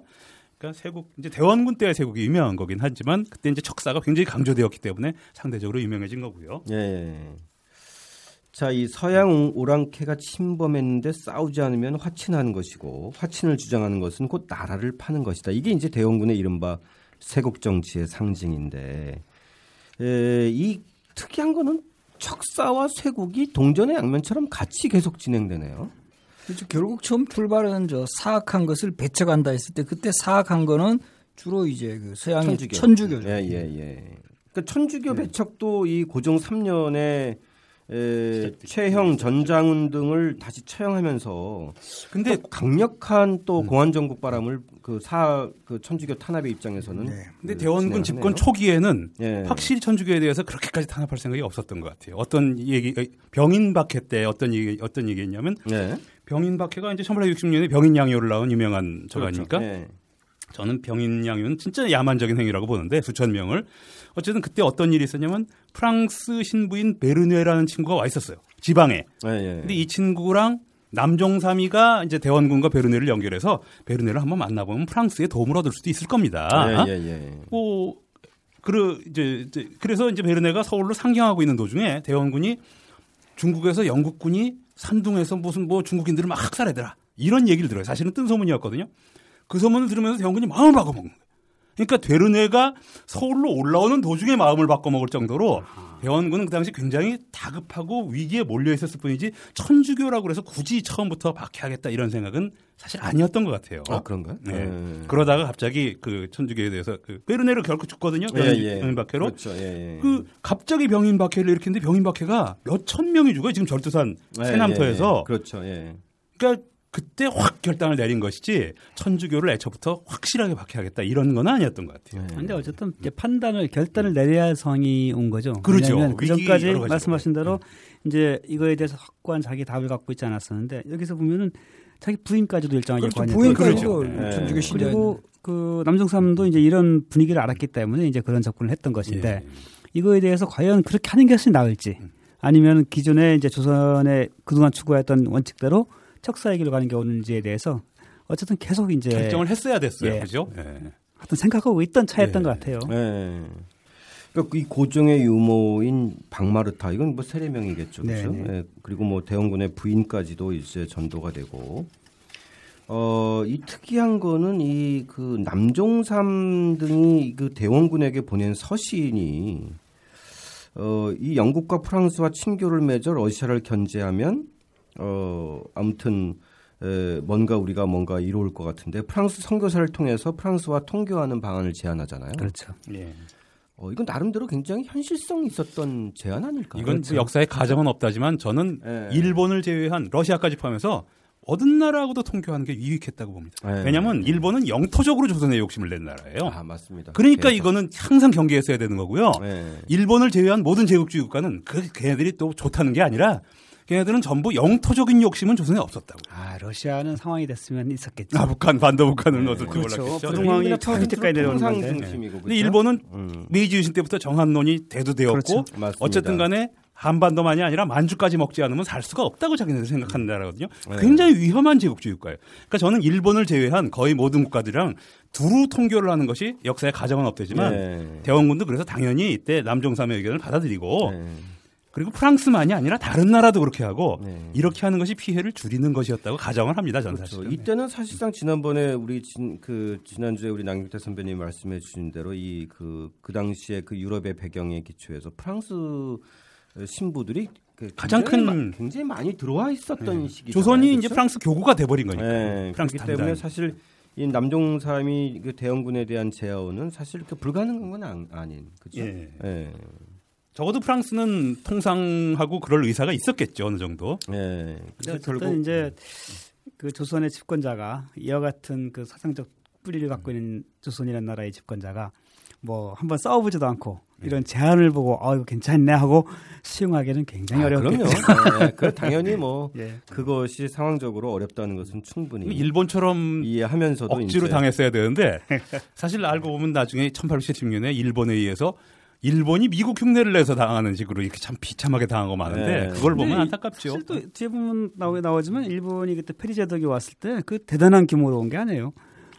그러니까 세국 이제 대원군 때의 세국이 유명한 거긴 하지만 그때 이제 척사가 굉장히 강조되었기 때문에 상대적으로 유명해진 거고요. 예, 예. 자, 이 서양 오랑캐가 침범했는데 싸우지 않으면 화친하는 것이고 화친을 주장하는 것은 곧 나라를 파는 것이다. 이게 이제 대원군의 이른바 세국 정치의 상징인데 에, 이 특이한 거는 척사와 쇄국이 동전의 양면처럼 같이 계속 진행되네요. 그렇죠. 결국 처음 출발은 저 사악한 것을 배척한다 했을 때 그때 사악한 거는 주로 이제 그 서양의 천주교. 천주교. 죠 예, 예, 예. 그러니까 천주교 배척도 이 고종 3년에 에, 최형 전장훈 등을 다시 처형하면서 근데 또 강력한 또 공안 정국 바람을 그 사 그 천주교 탄압의 입장에서는 네. 근데 그 대원군 집권 하네요. 초기에는 예. 확실히 천주교에 대해서 그렇게까지 탄압할 생각이 없었던 것 같아요. 어떤 얘기 병인박해 때 어떤 얘기 어떤 얘기했냐면 예. 병인박해가 이제 1860년에 병인양요를 나온 유명한 저가니까 그렇죠. 예. 저는 병인양요는 진짜 야만적인 행위라고 보는데 수천 명을 어쨌든 그때 어떤 일이 있었냐면 프랑스 신부인 베르뇌라는 친구가 와 있었어요 지방에. 근데 이 친구랑 남종삼이가 이제 대원군과 베르뇌를 연결해서 베르뇌를 한번 만나보면 프랑스에 도움을 얻을 수도 있을 겁니다. 예, 예, 예. 뭐 그러 이제, 이제 그래서 이제 베르뇌가 서울로 상경하고 있는 도중에 대원군이 중국에서 영국군이 산둥에서 무슨 뭐 중국인들을 막 학살해더라 이런 얘기를 들어요. 사실은 뜬 소문이었거든요. 그 소문을 들으면서 대원군이 마음을 바꿔먹는 거예요. 그러니까 베르네가 서울로 올라오는 도중에 마음을 바꿔먹을 정도로 대원군은 그 당시 굉장히 다급하고 위기에 몰려 있었을 뿐이지 천주교라고 해서 굳이 처음부터 박해하겠다 이런 생각은 사실 아니었던 것 같아요. 아 그런가요? 네. 예. 그러다가 갑자기 그 천주교에 대해서 그 베르네를 결코 죽거든요. 예, 병인, 예. 병인 박해로. 그렇죠. 예, 예. 그 갑자기 병인 박해를 일으키는데 병인 박해가 몇 천 명이 죽어요. 지금 절두산 예, 세남터에서. 예, 예. 그렇죠. 예. 그러니까 그때 확 결단을 내린 것이지 천주교를 애초부터 확실하게 박해하겠다 이런 건 아니었던 것 같아요. 예. 근데 어쨌든 이제 판단을 결단을 내려야 할 상황이 온 거죠. 그렇죠. 왜냐하면 그 전까지. 말씀하신 대로 이제 이거에 대해서 확고한 자기 답을 갖고 있지 않았었는데 여기서 보면은 자기 부인까지도 일정하게 그렇죠. 부인까지도 그렇죠. 천주교 예. 신자. 그리고 그 남정삼도 이제 이런 분위기를 알았기 때문에 이제 그런 접근을 했던 것인데 예. 이거에 대해서 과연 그렇게 하는 것이 나을지 아니면 기존에 이제 조선의 그동안 추구했던 원칙대로 척사의 길로 가는 게 옳은지에 대해서 어쨌든 계속 이제 결정을 했어야 됐어요. 예. 그죠? 예. 하여튼 생각하고 있던 차였던 예. 것 같아요. 예. 그러니까 이 고종의 유모인 박마르타 이건 뭐 세례명이겠죠, 그렇죠? 네, 네. 예, 그리고 뭐 대원군의 부인까지도 이제 전도가 되고, 어, 이 특이한 거는 이 그 남종삼 등이 그 대원군에게 보낸 서신이 어, 이 영국과 프랑스와 친교를 맺어 러시아를 견제하면 어, 아무튼 에, 뭔가 우리가 뭔가 이루어올 것 같은데 프랑스 선교사를 통해서 프랑스와 통교하는 방안을 제안하잖아요. 그렇죠. 예. 어, 이건 나름대로 굉장히 현실성 있었던 제안 아닐까요? 이건 뭐 역사에 가정은 없다지만 저는 예. 일본을 제외한 러시아까지 포함해서 어떤 나라하고도 통교하는 게 유익했다고 봅니다. 예. 왜냐하면 일본은 영토적으로 조선의 욕심을 낸 나라예요. 아 맞습니다. 그러니까 계속. 이거는 항상 경계했어야 되는 거고요. 예. 일본을 제외한 모든 제국주의 국가는 그 걔네들이 또 좋다는 게 아니라 걔네들은 전부 영토적인 욕심은 조선에 없었다고. 아 러시아는 상황이 됐으면 있었겠죠. 아 북한 반도 북한은 네. 어떨지 그렇죠. 몰랐겠죠. 부동항이 우리나라 저 밑에까지 내려오는 건데. 중심이고. 근데 그렇죠? 일본은 음. 메이지 유신 때부터 정한론이 대두되었고 그렇죠. 맞습니다. 어쨌든 간에 한반도만이 아니라 만주까지 먹지 않으면 살 수가 없다고 자기네들 생각하는 나라거든요. 네. 굉장히 위험한 제국주의 국가예요. 그러니까 저는 일본을 제외한 거의 모든 국가들이랑 두루 통교를 하는 것이 역사에 가정은 없대지만 네. 대원군도 그래서 당연히 이때 남종삼의 의견을 받아들이고 네. 그리고 프랑스만이 아니라 다른 나라도 그렇게 하고 네. 이렇게 하는 것이 피해를 줄이는 것이었다고 가정을 합니다. 저는 그렇죠. 사실은. 이때는 사실상 지난번에 우리 진, 그 지난주에 우리 남경태 선배님 말씀해 주신 대로 이그그 당시에 그 유럽의 배경에 기초해서 프랑스 신부들이 그 가장 굉장히 큰- 마- 굉장히 많이 들어와 있었던 시기 조선이 이제 프랑스 교구가 돼버린 거니까. 네, 프랑스 그렇기 때문에 사실 이 남종삼이 그 대원군에 대한 제어는 사실 그 불가능한 건 안- 아닌 그죠? 예. 예. 적어도 프랑스는 통상하고 그럴 의사가 있었겠죠 어느 정도. 예. 그래서 결국 이제 그 조선의 집권자가 이와 같은 그 사상적 뿌리를 갖고 있는 조선이라는 나라의 집권자가 뭐 한번 싸워보지도 않고 이런 제안을 보고 아 이거 괜찮네 하고 수용하기는 굉장히 아, 어렵겠죠. 그럼요. 예, 그 당연히 뭐 예. 그것이 상황적으로 어렵다는 것은 충분히 일본처럼 이해하면서도 억지로 이제 당했어야 되는데 사실 알고 보면 나중에 1870년에 일본에 의해서 일본이 미국 흉내를 내서 당하는 식으로 이렇게 참 비참하게 당하고 마는데 네. 그걸 보면 안타깝죠. 사실 또 뒤에 보면 나오, 나오지만 일본이 그때 페리제독이 왔을 때 그 대단한 규모로 온 게 아니에요.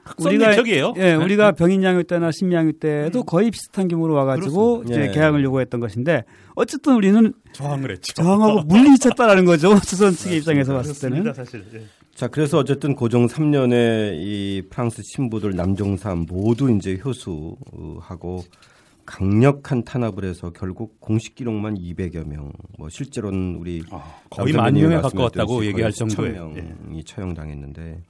흑성민척이에요. 예, 네? 우리가 병인양요 때나 신명요 때도 거의 비슷한 규모로 와가지고 그렇습니다. 이제 예. 계약을 요구했던 것인데 어쨌든 우리는 저항을 했죠. 저항하고 물리쳤다라는 거죠. 조선 측의 입장에서 봤을 때는. 사실. 예. 자 그래서 어쨌든 고종 3년에 이 프랑스 신부들 남종삼 모두 이제 효수하고 강력한 탄압을 해서 결국 공식 기록만 200여 명, 뭐 실제로는 우리 아, 거의 남만 명에 가까웠다고 얘기할 정도예요. 수천 예. 명이 처형당했는데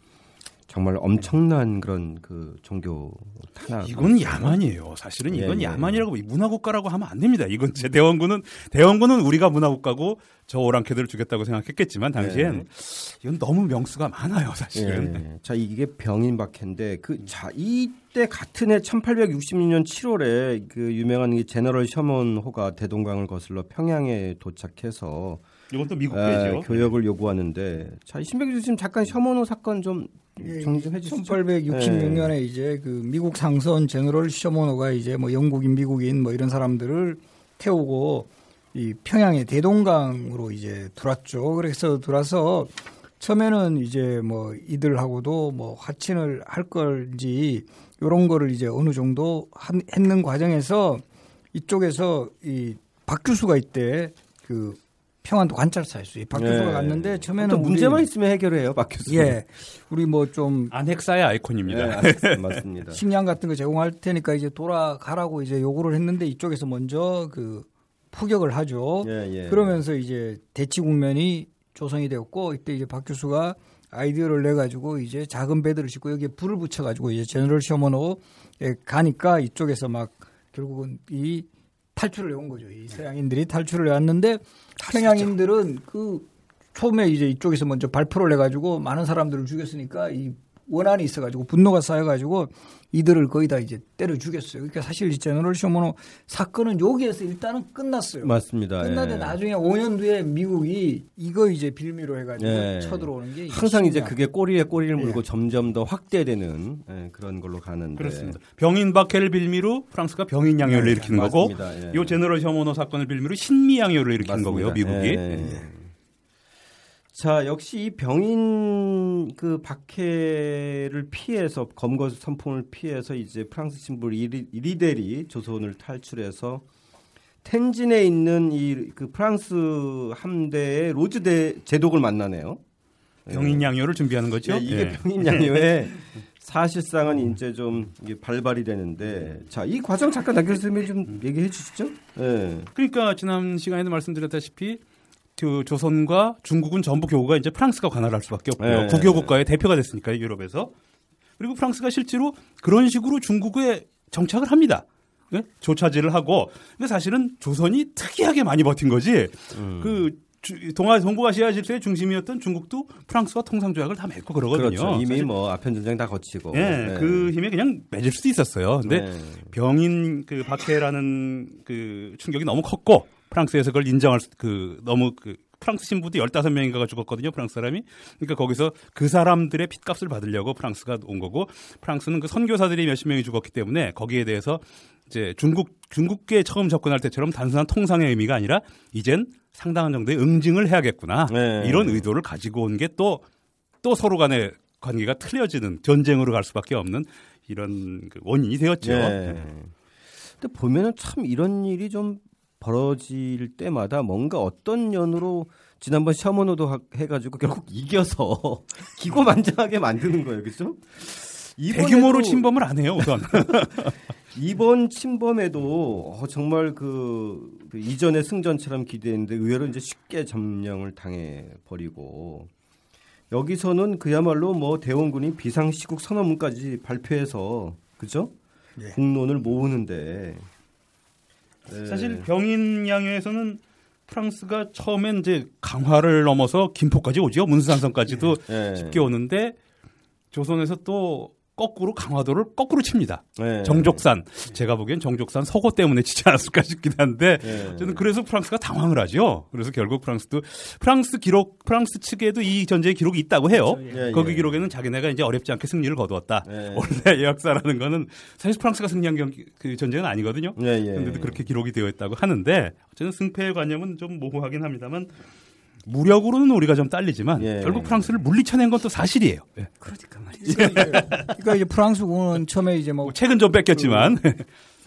정말 엄청난 그런 그 종교 탄압. 이건 야만이에요. 사실은 예, 이건 예. 야만이라고 문화국가라고 하면 안 됩니다. 이건 제 대원군은 대원군은 우리가 문화국가고 저 오랑캐들을 죽였다고 생각했겠지만 당시엔 예. 이건 너무 명수가 많아요. 사실은. 예. 자 이게 병인박해인데 그 자 이때 같은 해 1866년 7월에 그 유명한 이 제너럴 셔먼호가 대동강을 거슬러 평양에 도착해서 이건 또 미국 에, 배죠. 교역을 요구하는데 자 신백 교수님 잠깐 셔먼호 사건 좀 예, 정리 좀 해주시죠. 1866년에 이제 그 미국 상선 제너럴 셔모노가 이제 뭐 영국인 미국인 뭐 이런 사람들을 태우고 이 평양의 대동강으로 이제 들어왔죠. 그래서 들어와서 처음에는 이제 뭐 이들하고도 뭐 화친을 할 걸지 요런 거를 이제 어느 정도 한, 했는 과정에서 이쪽에서 이박 교수가 이때 그 평안도 관찰사였어요. 박 교수가 네. 갔는데 처음에는 문제만 있으면 해결해요, 박 교수. 예. 우리 뭐 좀 안핵사의 아이콘입니다. 네, 맞습니다. 식량 같은 거 제공할 테니까 이제 돌아가라고 이제 요구를 했는데 이쪽에서 먼저 그 포격을 하죠. 예, 예. 그러면서 이제 대치 국면이 조성이 되었고 이때 이제 박 교수가 아이디어를 내 가지고 이제 작은 배들을 싣고 여기에 불을 붙여 가지고 이제 제너럴 셔머노에 가니까 이쪽에서 막 결국은 이 탈출을 해온 거죠. 이 서양인들이 탈출을 해왔는데 평양인들은 그 처음에 이제 이쪽에서 먼저 발표를 해가지고 많은 사람들을 죽였으니까 이 원한이 있어가지고 분노가 쌓여가지고 이들을 거의 다 이제 때려 죽였어요. 그러니까 사실 이 제너럴 쇼모노 사건은 여기에서 일단은 끝났어요. 맞습니다. 끝나데 예. 나중에 5년 뒤에 미국이 이거 이제 빌미로 해가지고 예. 쳐들어오는 게 항상 이제 그게 꼬리에 꼬리를 물고 예. 점점 더 확대되는 예, 그런 걸로 가는데 그렇습니다. 병인 박해를 빌미로 프랑스가 병인 양요를 네, 거고 맞습니다. 예. 요 제너럴 셔모노 사건을 빌미로 신미 양요를 일으킨 맞습니다. 거고요. 미국이. 예. 자, 역시 이 병인 그 박해를 피해서 검거 선풍을 피해서 이제 프랑스 신부 이리델이 조선을 탈출해서 텐진에 있는 이 그 프랑스 함대의 로즈대 제독을 만나네요. 병인 양요를 준비하는 거죠. 예, 이게 예. 병인 양요에 사실상은 이제 좀 이게 발발이 되는데 자, 이 과정 잠깐 나 교수님이 좀 얘기해 주시죠. 예. 그러니까 지난 시간에도 말씀드렸다시피 그 조선과 중국은 전부 교구가 이제 프랑스가 관할을 할 수밖에 없고요. 네. 국교 국가의 대표가 됐으니까 유럽에서 그리고 프랑스가 실제로 그런 식으로 중국에 정착을 합니다. 예? 조차지를 하고 근데 사실은 조선이 특이하게 많이 버틴 거지. 음. 그 주- 동아 동북아시아 질서의 중심이었던 중국도 프랑스와 통상 조약을 다 맺고 그러거든요. 그렇죠. 이미 뭐 아편 전쟁 다 거치고. 예, 네. 그 힘에 그냥 맺을 수도 있었어요. 근데 네. 병인 그 박해라는 그 충격이 너무 컸고 프랑스에서 그걸 인정할 수, 그 너무 그 프랑스 신부도 15명인가가 죽었거든요. 프랑스 사람이. 그러니까 거기서 그 사람들의 핏값을 받으려고 프랑스가 온 거고 프랑스는 그 선교사들이 몇십 명이 죽었기 때문에 거기에 대해서 이제 중국 중국계 처음 접근할 때처럼 단순한 통상의 의미가 아니라 이젠 상당한 정도의 응징을 해야겠구나. 네. 이런 의도를 가지고 온 게 또또 서로 간의 관계가 틀려지는 전쟁으로 갈 수밖에 없는 이런 그 원인이 되었죠. 네. 근데 보면은 참 이런 일이 좀 벌어질 때마다 뭔가 어떤 연으로 지난번 샤머노도 하- 해가지고 결국 이겨서 기고만장하게 만드는 거예요, 그렇죠? 대규모로 침범을 안 해요, 우선. 이번 침범에도 어, 정말 그, 그 이전의 승전처럼 기대했는데 의외로 이제 쉽게 점령을 당해 버리고 여기서는 그야말로 뭐 대원군이 비상시국 선언문까지 발표해서 그죠? 예. 국론을 모으는데 네. 사실 병인 양요에서는 프랑스가 처음엔 이제 강화를 넘어서 김포까지 오죠. 문수산성까지도 네. 쉽게 오는데 조선에서 또 거꾸로 강화도를 거꾸로 칩니다. 네. 정족산. 제가 보기엔 정족산 서고 때문에 치지 않았을까 싶긴 한데 네. 저는 그래서 프랑스가 당황을 하죠. 그래서 결국 프랑스도 프랑스 기록 프랑스 측에도 이 전쟁의 기록이 있다고 해요. 예, 거기 예. 기록에는 자기네가 이제 어렵지 않게 승리를 거두었다. 네. 원래 역사라는 거는 사실 프랑스가 승리한 경기 그 전쟁은 아니거든요. 예, 예. 그런데도 그렇게 기록이 되어 있다고 하는데 어쨌든 승패의 관념은 좀 모호하긴 합니다만 무력으로는 우리가 좀 딸리지만 예. 결국 프랑스를 물리쳐낸 건또 사실이에요. 예. 그러니까 말이죠. 그러니까 이제 프랑스군은 처음에 이제 뭐뭐 책은 좀 뺏겼지만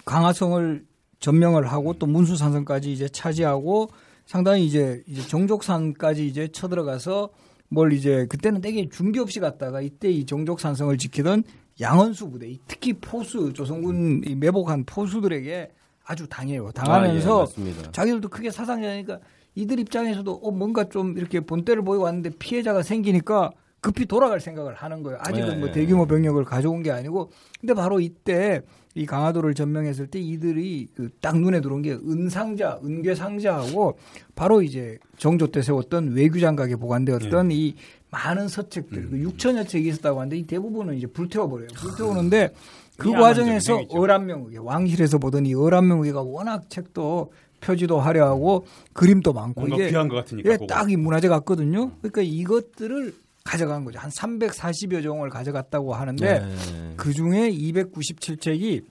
강화성을 점령을 하고 또 문수산성까지 이제 차지하고 상당히 이제 이제 정족산까지 이제 쳐들어가서 뭘 이제 그때는 되게 준비 없이 갔다가 이때 이 정족산성을 지키던 양원수 부대, 이 특히 포수 조선군 이 매복한 포수들에게 아주 당해요. 당하면서 아, 예. 자기들도 크게 사상자니까 이들 입장에서도 어 뭔가 좀 이렇게 본때를 보이고 왔는데 피해자가 생기니까 급히 돌아갈 생각을 하는 거예요. 아직은 네, 뭐 네. 대규모 병력을 가져온 게 아니고 근데 바로 이때 이 강화도를 점령했을 때 이들이 그 딱 눈에 들어온 게 은상자, 은괴상자하고 바로 이제 정조 때 세웠던 외교장각에 보관되었던 이 많은 서책들, 그 6천여 책이 있었다고 하는데 이 대부분은 이제 불태워버려요. 불태우는데 그 과정에서. 어란명국에 왕실에서 보던 이 어란명국이가 워낙 책도 표지도 화려하고 그림도 많고 이게 귀한 것 같으니까. 예, 그거. 딱이 문화재 같거든요. 그러니까 이것들을 가져간 거죠. 한 340여 종을 가져갔다고 하는데 네. 그 중에 297책이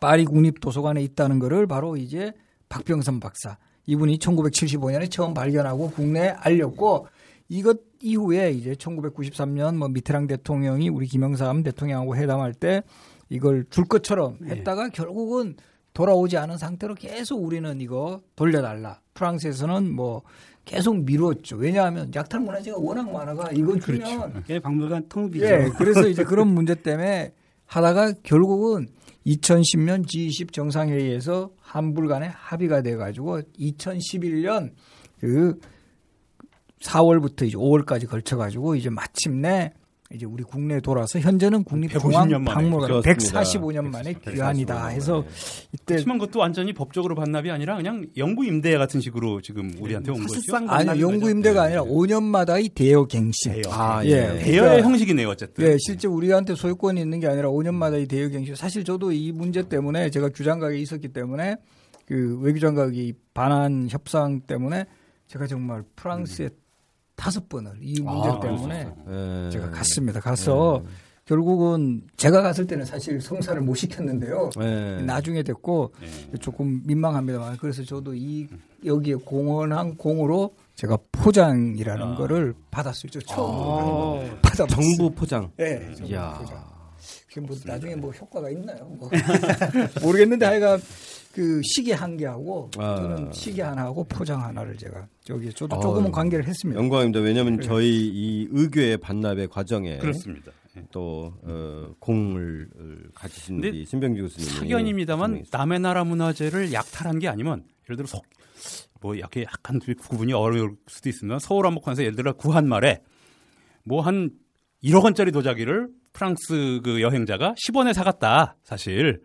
파리 국립도서관에 있다는 거를 바로 이제 박병선 박사 이분이 1975년에 처음 발견하고 국내에 알렸고 이것 이후에 이제 1993년 뭐 미테랑 대통령이 우리 김영삼 대통령하고 회담할 때 이걸 줄 것처럼 했다가 결국은 돌아오지 않은 상태로 계속 우리는 이거 돌려달라. 프랑스에서는 뭐 계속 미뤘죠. 왜냐하면 약탈 문화재가 워낙 많아가 이거 주면 이게 박물관 텅비죠. 예, 그래서 이제 그런 문제 때문에 하다가 결국은 2010년 G20 정상회의에서 한불 간에 합의가 돼 가지고 2011년 그 4월부터 이제 5월까지 걸쳐 가지고 이제 마침내 이제 우리 국내에 돌아서 현재는 150년 국립중앙박물관 만에. 145년 만에 145년 귀환이다. 해서 이때 하지만 그것도 완전히 법적으로 반납이 아니라 그냥 영구 임대 같은 식으로 지금 우리한테 온 거죠. 사실상 아니 영구. 임대가 아니라 5년마다의 대여 갱신. 대여. 아, 예. 예. 대여의 그러니까 형식이네요, 어쨌든. 예, 실제 우리한테 소유권이 있는 게 아니라 5년마다 이 대여 갱신. 사실 저도 이 문제 때문에 제가 규장각에 있었기 때문에 그 외교장각이 반환 협상 때문에 제가 정말 프랑스에 다섯 번을 이 문제 아, 때문에 예. 제가 갔습니다. 가서 결국은 제가 갔을 때는 사실 성사를 못 시켰는데요. 예. 나중에 됐고 네. 조금 민망합니다만 그래서 저도 이 여기에 공헌한 공으로 제가 포장이라는 아. 거를 받았어요. 저 처음 아. 받았어요. 정부 포장. 예. 정부. 포장. 그게 뭐 나중에 뭐 효과가 있나요? 뭐. 모르겠는데 하여간 그 시계 한 개하고 아. 저는 시계 하나하고 포장 하나를 제가 저기 저도 아, 조금은 관계를 했습니다. 영광입니다. 왜냐하면 저희 이 의교의 반납의 과정에 그렇습니다. 예. 또 어, 공을 어, 가지신 우리 신병주 교수님이 사견입니다만 설명해 남의 나라 문화재를 약탈한 게 아니면 예를 들어 석, 뭐 약간 약간 구분이 어려울 수도 있으면 서울 한복판에서 예를 들어 구한 말에 뭐 한 1억 원짜리 도자기를 프랑스 그 여행자가 10원에 사갔다 사실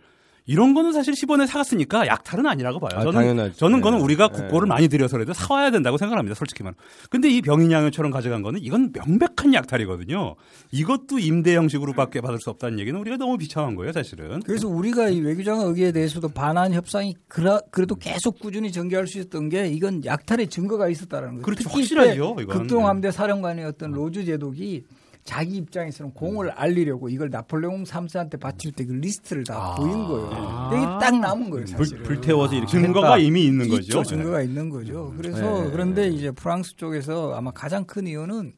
이런 거는 사실 10원에 사갔으니까 약탈은 아니라고 봐요. 아, 저는 당연하죠. 저는 그거는 네. 우리가 네. 국고를 많이 들여서라도 사와야 된다고 생각합니다. 솔직히 말하면. 근데 이 병인양요처럼 가져간 거는 이건 명백한 약탈이거든요. 이것도 임대 형식으로밖에 받을 수 없다는 얘기는 우리가 너무 비참한 거예요, 사실은. 그래서 우리가 이 외규장각 의궤에 대해서도 반환 협상이 그라, 그래도 계속 꾸준히 전개할 수 있었던 게 이건 약탈의 증거가 있었다는 거예요. 그렇죠. 특히 확실하죠, 이때 이건. 극동 함대 사령관이었던 로즈 제독이 자기 입장에서는 공을 알리려고 이걸 나폴레옹 3세한테 바칠 때 그 리스트를 다 아. 보인 거예요. 근데 이게 딱 남은 거예요, 불, 사실은. 불 태워서 이렇게 증거가 했다. 이미 있는 있죠, 거죠. 증거가 있는 거죠. 그래서 네. 그런데 이제 프랑스 쪽에서 아마 가장 큰 이유는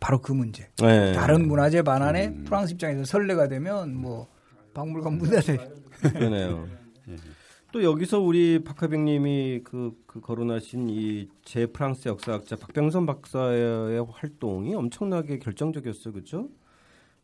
바로 그 문제. 네. 다른 문화재 반환에 프랑스 입장에서 선례가 되면 뭐 박물관 문 닫을 그러네요. 또 여기서 우리 박화백님이 그, 그 거론하신 이 재프랑스 역사학자 박병선 박사의 활동이 엄청나게 결정적이었어요, 그렇죠?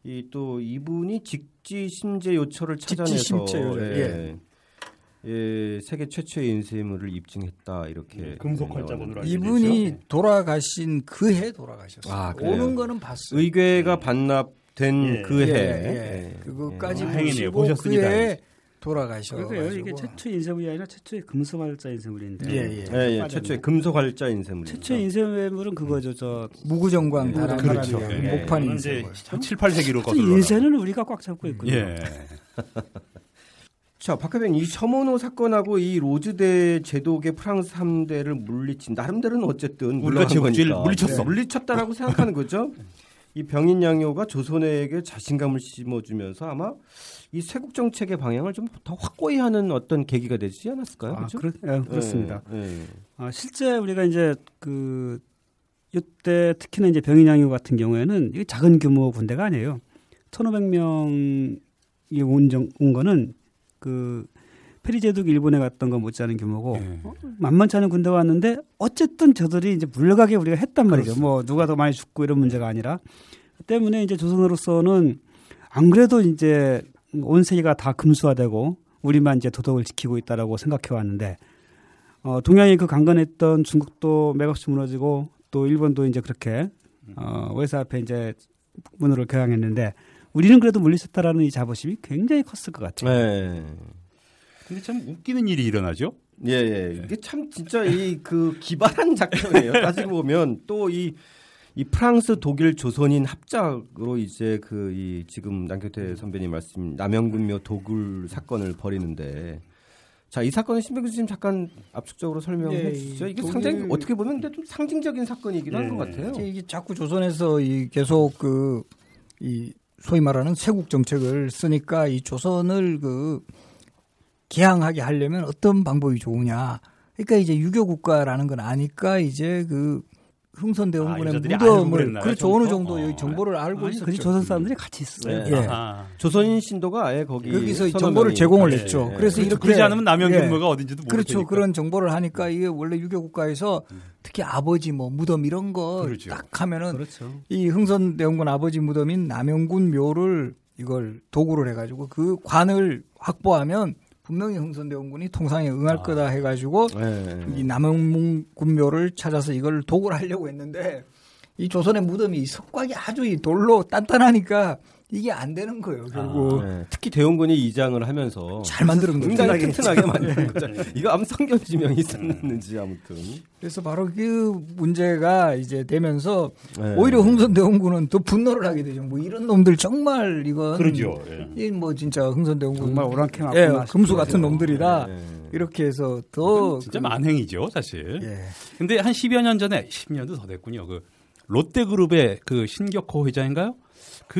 이 또 이분이 직지 심재 요처를 찾아내서 직지심재 요절, 예, 예, 세계 최초의 인쇄물을 입증했다 이렇게 금속 활자본으로 알려져 이분이 있죠. 돌아가신 그 해 돌아가셨어요. 아, 그래요? 오는 거는 봤어요. 의궤가 반납된 예. 그 해. 예, 예. 그것까지 예. 다행이네요. 보시고 그 보셨습니다. 해에 돌아가셔가지고 그러니까 이게 최초 인쇄물이 아니라 최초의 금속활자 인쇄물인데. 예, 예. 예, 예, 최초의 금속 활자 인쇄물입니다. 최초의 인쇄물은 그거죠. 저 무구정관 예, 다른 그렇죠. 예. 목판 인쇄. 이제 한 7, 8세기로 그 거슬러. 인쇄는 우리가 꽉 잡고 있군요. 예. 자, 박하병 이 셔모노 사건하고 이 로즈대 제독의 프랑스 3대를 물리친 나름대로는 어쨌든 제국주의를 거니까. 물리쳤어. 네, 물리쳤다라고 생각하는 거죠. 이 병인 양요가 조선에게 자신감을 심어주면서 아마 이 쇄국 정책의 방향을 좀 더 확고히 하는 어떤 계기가 되지 않았을까요? 아? 그렇, 예, 그렇습니다. 예, 예. 아, 실제 우리가 이제 그 이때 특히나 이제 병인 양요 같은 경우에는 이게 작은 규모 군대가 아니에요. 1,500명이 온, 정, 온 거는 그 페리제독 일본에 갔던 거 못지않은 규모고 예. 어, 만만치 않은 군대가 왔는데 어쨌든 저들이 이제 물러가게 우리가 했단 말이죠. 뭐 누가 더 많이 죽고 이런 문제가 아니라 때문에 이제 조선으로서는 안 그래도 이제 온 세계가 다 금수화되고 우리만 이제 도덕을 지키고 있다라고 생각해 왔는데 어, 동양이 그 강건했던 중국도 맥없이 무너지고 또 일본도 이제 그렇게 어, 외사 앞에 이제 문으로 개항했는데 우리는 그래도 물리쳤다라는 이 자부심이 굉장히 컸을 것 같아요. 예. 근데 참 웃기는 일이 일어나죠. 예, 예. 이게 참 진짜 이 그 기발한 작전이에요. 따지고 보면 또이 이 프랑스, 독일, 조선인 합작으로 이제 그 이 지금 남경태 선배님 말씀 남영군묘 도굴 사건을 벌이는데 자, 이 사건은 신백 교수님 잠깐 압축적으로 설명해 예, 주시죠. 이게 독일- 상당히 어떻게 보면 근데 좀 상징적인 사건이기도 한것 예. 같아요. 이게 자꾸 조선에서 이 계속 그 이 소위 말하는 세국 정책을 쓰니까 이 조선을 그 개항하게 하려면 어떤 방법이 좋으냐. 그러니까 이제 유교 국가라는 건 아니까 이제 그 아, 흥선대원군의 알고 무덤을 그렇죠 어느 정도? 어. 정보를 알고 아니, 있었죠. 그 조선 사람들이 같이 있어요. 네. 예. 조선인 신도가 아예 거기 여기서 정보를 제공을 했죠. 예. 그래서 그렇죠. 이렇게 그러지 않으면 남영 예. 어딘지도 모를 그렇죠. 테니까. 그런 정보를 하니까 이게 원래 유교 국가에서 특히 아버지 뭐 무덤 이런 거 그렇죠. 딱 하면은 그렇죠. 이 흥선대원군 아버지 무덤인 남영군 묘를 이걸 도구를 해가지고 그 관을 확보하면 분명히 흥선대원군이 통상에 응할 아. 거다 해가지고 예. 이 남영군 묘를 찾아서 이걸 도구를 하려고 했는데 이 조선의 무덤이 석곽이 아주 이 돌로 단단하니까 이게 안 되는 거예요 결국 예. 특히 대원군이 이장을 하면서 잘 거죠. 굉장히 튼튼하게 만든 거죠. 이거 아무 성견 지명이 있었는지 아무튼. 그래서 바로 그 문제가 이제 되면서 예. 오히려 흥선 대원군은 더 분노를 하게 되죠. 뭐 이런 놈들 정말 이건 그러죠. 예. 이뭐 진짜 흥선 대원군 정말 오랑캐 예, 맞구나 금수. 같은 놈들이다. 예. 이렇게 해서 더 진짜 그- 만행이죠, 사실. 예. 근데 한 10여 년 전에 10년도 더 됐군요. 그 롯데그룹의 그 신격호 회장인가요? 그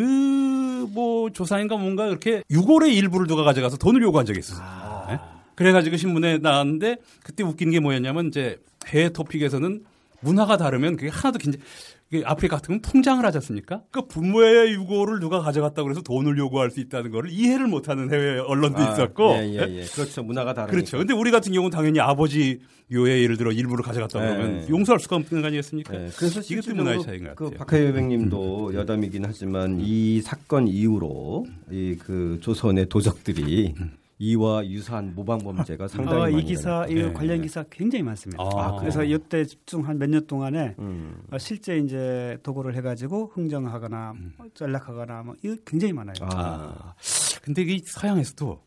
뭐 조사인가 뭔가 이렇게 유골의 일부를 누가 가져가서 돈을 요구한 적이 있었어요. 예? 그래가지고 신문에 나왔는데 그때 웃긴 게 뭐였냐면 이제 해외 토픽에서는 문화가 다르면 그게 하나도. 이게 아프리카 같은 건 통장을 하지 않습니까? 그 부모의 유골을 누가 가져갔다 그래서 돈을 요구할 수 있다는 거를 이해를 못하는 해외 언론도 아, 있었고. 예, 예, 예. 그렇죠. 문화가 다르니까. 그렇죠. 근데 우리 같은 경우는 당연히 아버지 요의 예를 들어 일부를 가져갔다 그러면 네. 용서할 수가 없는 거 아니겠습니까? 예, 그래서 이것도 문화의 차이인 것그 같아요. 음. 박하유백님도 여담이긴 하지만 이 사건 이후로 이 그 조선의 도적들이 이와 유사한 모방 범죄가 상당히 어, 많이 이 기사, 이 네. 관련 기사 굉장히 많습니다. 아, 그래서 이때 집중 한 몇 년 동안에 음. 어, 실제 이제 도구를 해가지고 흥정하거나 뭐 전락하거나 뭐 이거 굉장히 많아요. 아. 근데 이 서양에서도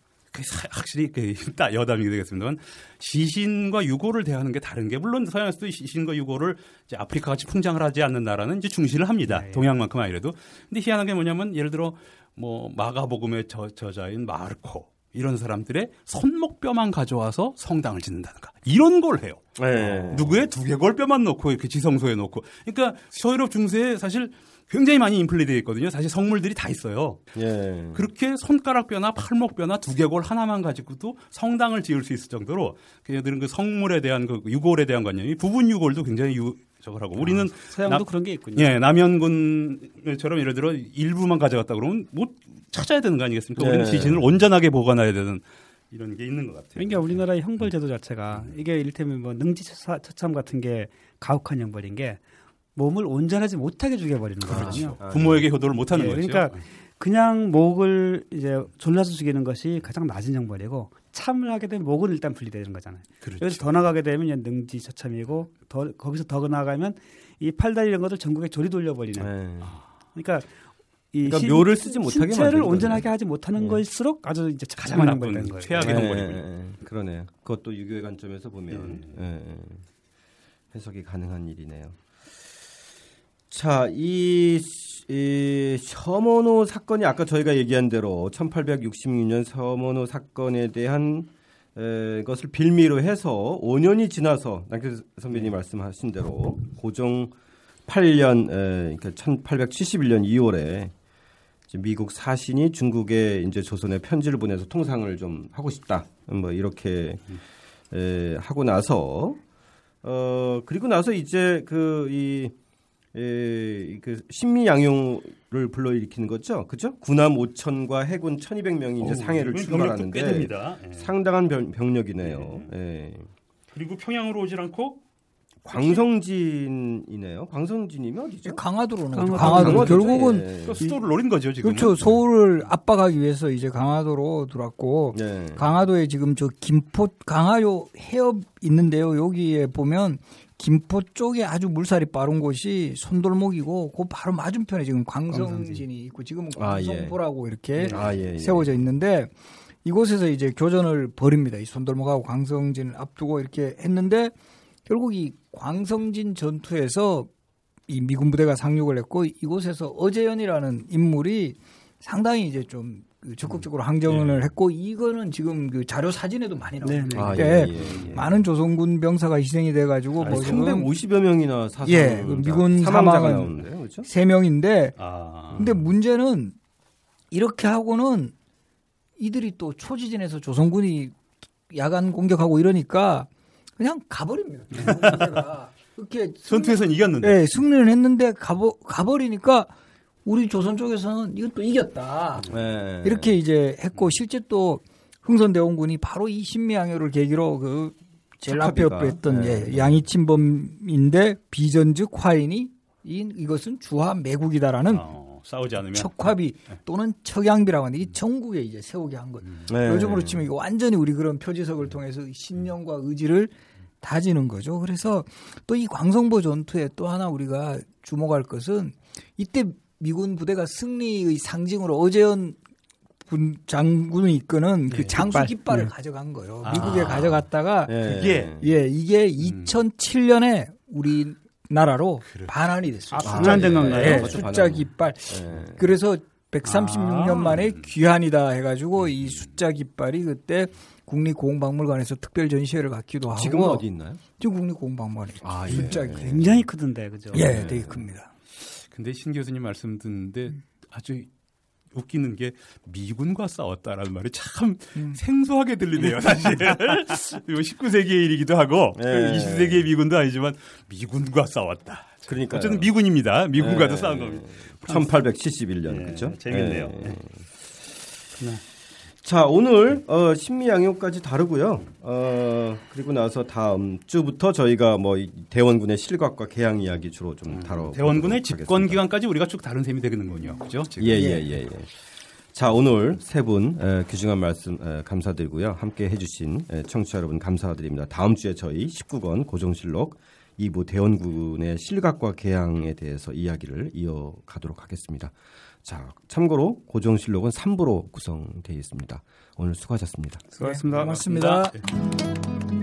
확실히 그 따- 여담이 되겠습니다만 시신과 유고를 대하는 게 다른 게 물론 서양에서도 이 시신과 유고를 이제 아프리카 같이 풍장을 하지 않는 나라는 이제 중시를 합니다. 네. 동양만큼 아니래도. 근데 희한한 게 뭐냐면 예를 들어 뭐 마가복음의 저, 저자인 마르코 이런 사람들의 손목뼈만 가져와서 성당을 짓는다든가 이런 걸 해요. 네. 누구의 두개골뼈만 놓고 이렇게 지성소에 놓고. 그러니까 서유럽 중세에 사실 굉장히 많이 인플레이되어 있거든요. 사실 성물들이 다 있어요. 예. 그렇게 손가락뼈나 팔목뼈나 두개골 하나만 가지고도 성당을 지을 수 있을 정도로 그녀들은 그 성물에 대한 그 유골에 대한 관념이 부분 유골도 굉장히 유, 저걸 하고 우리는 서양도 나- 그런 게 있군요. 예, 남현군처럼 예를 들어 일부만 가져갔다 그러면 못 찾아야 되는 거 아니겠습니까? 우리는 네. 지진을 온전하게 보관해야 되는 이런 게 있는 것 같아요. 그러니까 우리나라의 형벌 제도 자체가 이게 이를테면 뭐 능지 처참 같은 게 가혹한 형벌인 게 몸을 온전하지 못하게 죽여버리는 거거든요. 아, 부모에게 효도를 못하는 예, 거죠. 그러니까 그냥 목을 이제 졸라서 죽이는 것이 가장 낮은 형벌이고 참을 하게 되면 목은 일단 분리되는 거잖아요. 그렇죠. 여기서 더 나가게 되면 이제 능지 처참이고 더 거기서 더 나가면 이 팔다리 이런 것들 전국에 조리 돌려버리는. 네. 그러니까 이 그러니까 시- 묘를 쓰지 못하게 신체를 온전하게. 하지 못하는 예. 것일수록 아주 이제 가장 나쁜 거예요. 최악의 예, 형벌이군요. 예, 예. 그러네요. 그것도 유교의 관점에서 보면 예, 예. 해석이 가능한 일이네요. 자, 이, 이 서머노 사건이 아까 저희가 얘기한 대로 1866년 서머노 사건에 대한 에, 것을 빌미로 해서 5년이 지나서 남규 선배님 말씀하신 대로 고종 8년 에, 그러니까 1871년 2월에 이제 미국 사신이 중국에 이제 조선에 편지를 보내서 통상을 좀 하고 싶다. 뭐 이렇게 에, 하고 나서 어 그리고 나서 이제 그이 에, 그 신미 양용을 불러일으키는 거죠, 그죠? 군함 5천과 해군 1,200명이 이제 어우, 상해를 출발하는데. 예. 상당한 병, 병력이네요. 예. 그리고 평양으로 오질 않고 광성진이네요. 광성진이면 어디죠? 강화도로 오는 강화도. 거죠. 강화도로 강화도죠? 결국은 예. 또 수도를 노린 거죠 지금. 그렇죠. 서울을 압박하기 위해서 이제 강화도로 들어왔고 예. 강화도에 지금 저 김포 강화도 해협 있는데요. 여기에 보면 김포 쪽에 아주 물살이 빠른 곳이 손돌목이고 그 바로 맞은편에 지금 광성진이 있고 지금은 아, 예. 광성포라고 이렇게 아, 예, 예. 세워져 있는데 이곳에서 이제 교전을 벌입니다. 이 손돌목하고 광성진을 앞두고 이렇게 했는데 결국 이 광성진 전투에서 이 미군 부대가 상륙을 했고 이곳에서 어재현이라는 인물이 상당히 이제 좀그 적극적으로 항전을 했고 이거는 지금 그 자료 사진에도 많이 네. 네. 아, 예, 예, 예. 많은 조선군 병사가 희생이 돼 가지고 뭐 지금 350여 명이나 사상 예, 그 미군 사망자가 사망은 나오는데요, 그렇죠? 세 명인데 아. 근데 문제는 이렇게 하고는 이들이 또 초지진에서 조선군이 야간 공격하고 이러니까 그냥 가버립니다. 이렇게 전투에서는 이겼는데. 네, 승리를 했는데 가버, 가버리니까 우리 조선 쪽에서는 이것도 이겼다. 예. 이렇게 이제 했고 실제 또 흥선대원군이 바로 이 신미양요를 계기로 그 제일 앞에 척하비가. 했던 네. 예, 양이친범인데 비전즉 화인이 이, 이것은 주화 매국이다라는 어, 싸우지 않으면 척화비 또는 척양비라고 하는데 이 전국에 이제 세우게 한 거예요. 네. 요즘으로 치면 이거 완전히 우리 그런 표지석을 통해서 신념과 의지를 다지는 거죠. 그래서 또 이 광성보 전투에 또 하나 우리가 주목할 것은 이때 미군 부대가 승리의 상징으로 어제현 군 장군이 이끄는 그 네, 장수 깃발. 깃발을 네. 가져간 거예요. 아. 미국에 가져갔다가 예. 예 이게 음. 2007년에 우리 나라로 그래. 반환이 됐습니다. 아, 반환된 건가요? 예, 숫자. 깃발. 예. 그래서 136년 아. 만에 귀환이다 해가지고 이 숫자 깃발이 그때 국립고흥박물관에서 특별 전시회를 갖기도 하고 지금은 어디 있나요? 지금 국립고흥박물관에 아, 예. 숫자 깃발. 굉장히 크던데 그죠? 예, 되게 큽니다. 근데 신 교수님 말씀 듣는데 아주 웃기는 게 미군과 싸웠다라는 말이 참 음. 생소하게 들리네요, 사실. 이거 19세기의 일이기도 하고 예. 20세기의 미군도 아니지만 미군과 싸웠다. 그러니까 어쨌든 미군입니다. 미군과도 예. 싸운 겁니다. 1871년 예, 그렇죠? 재밌네요. 예. 자 오늘 어, 신미양요까지 다루고요. 어, 그리고 나서 다음 주부터 저희가 뭐이 대원군의 실각과 개항 이야기 주로 좀 다뤄. 음, 대원군의 집권 기간까지 우리가 쭉 다룬 셈이 되겠는군요. 그죠? 예예예 예, 예. 자 오늘 세 분 귀중한 말씀 에, 감사드리고요. 함께 해주신 에, 청취자 여러분 감사드립니다. 다음 주에 저희 19권 고정실록 2부 대원군의 실각과 개항에 대해서 이야기를 이어가도록 하겠습니다. 자, 참고로 고정실록은 3부로 구성되어 있습니다. 오늘 수고하셨습니다. 수고하셨습니다. 고맙습니다. 고맙습니다.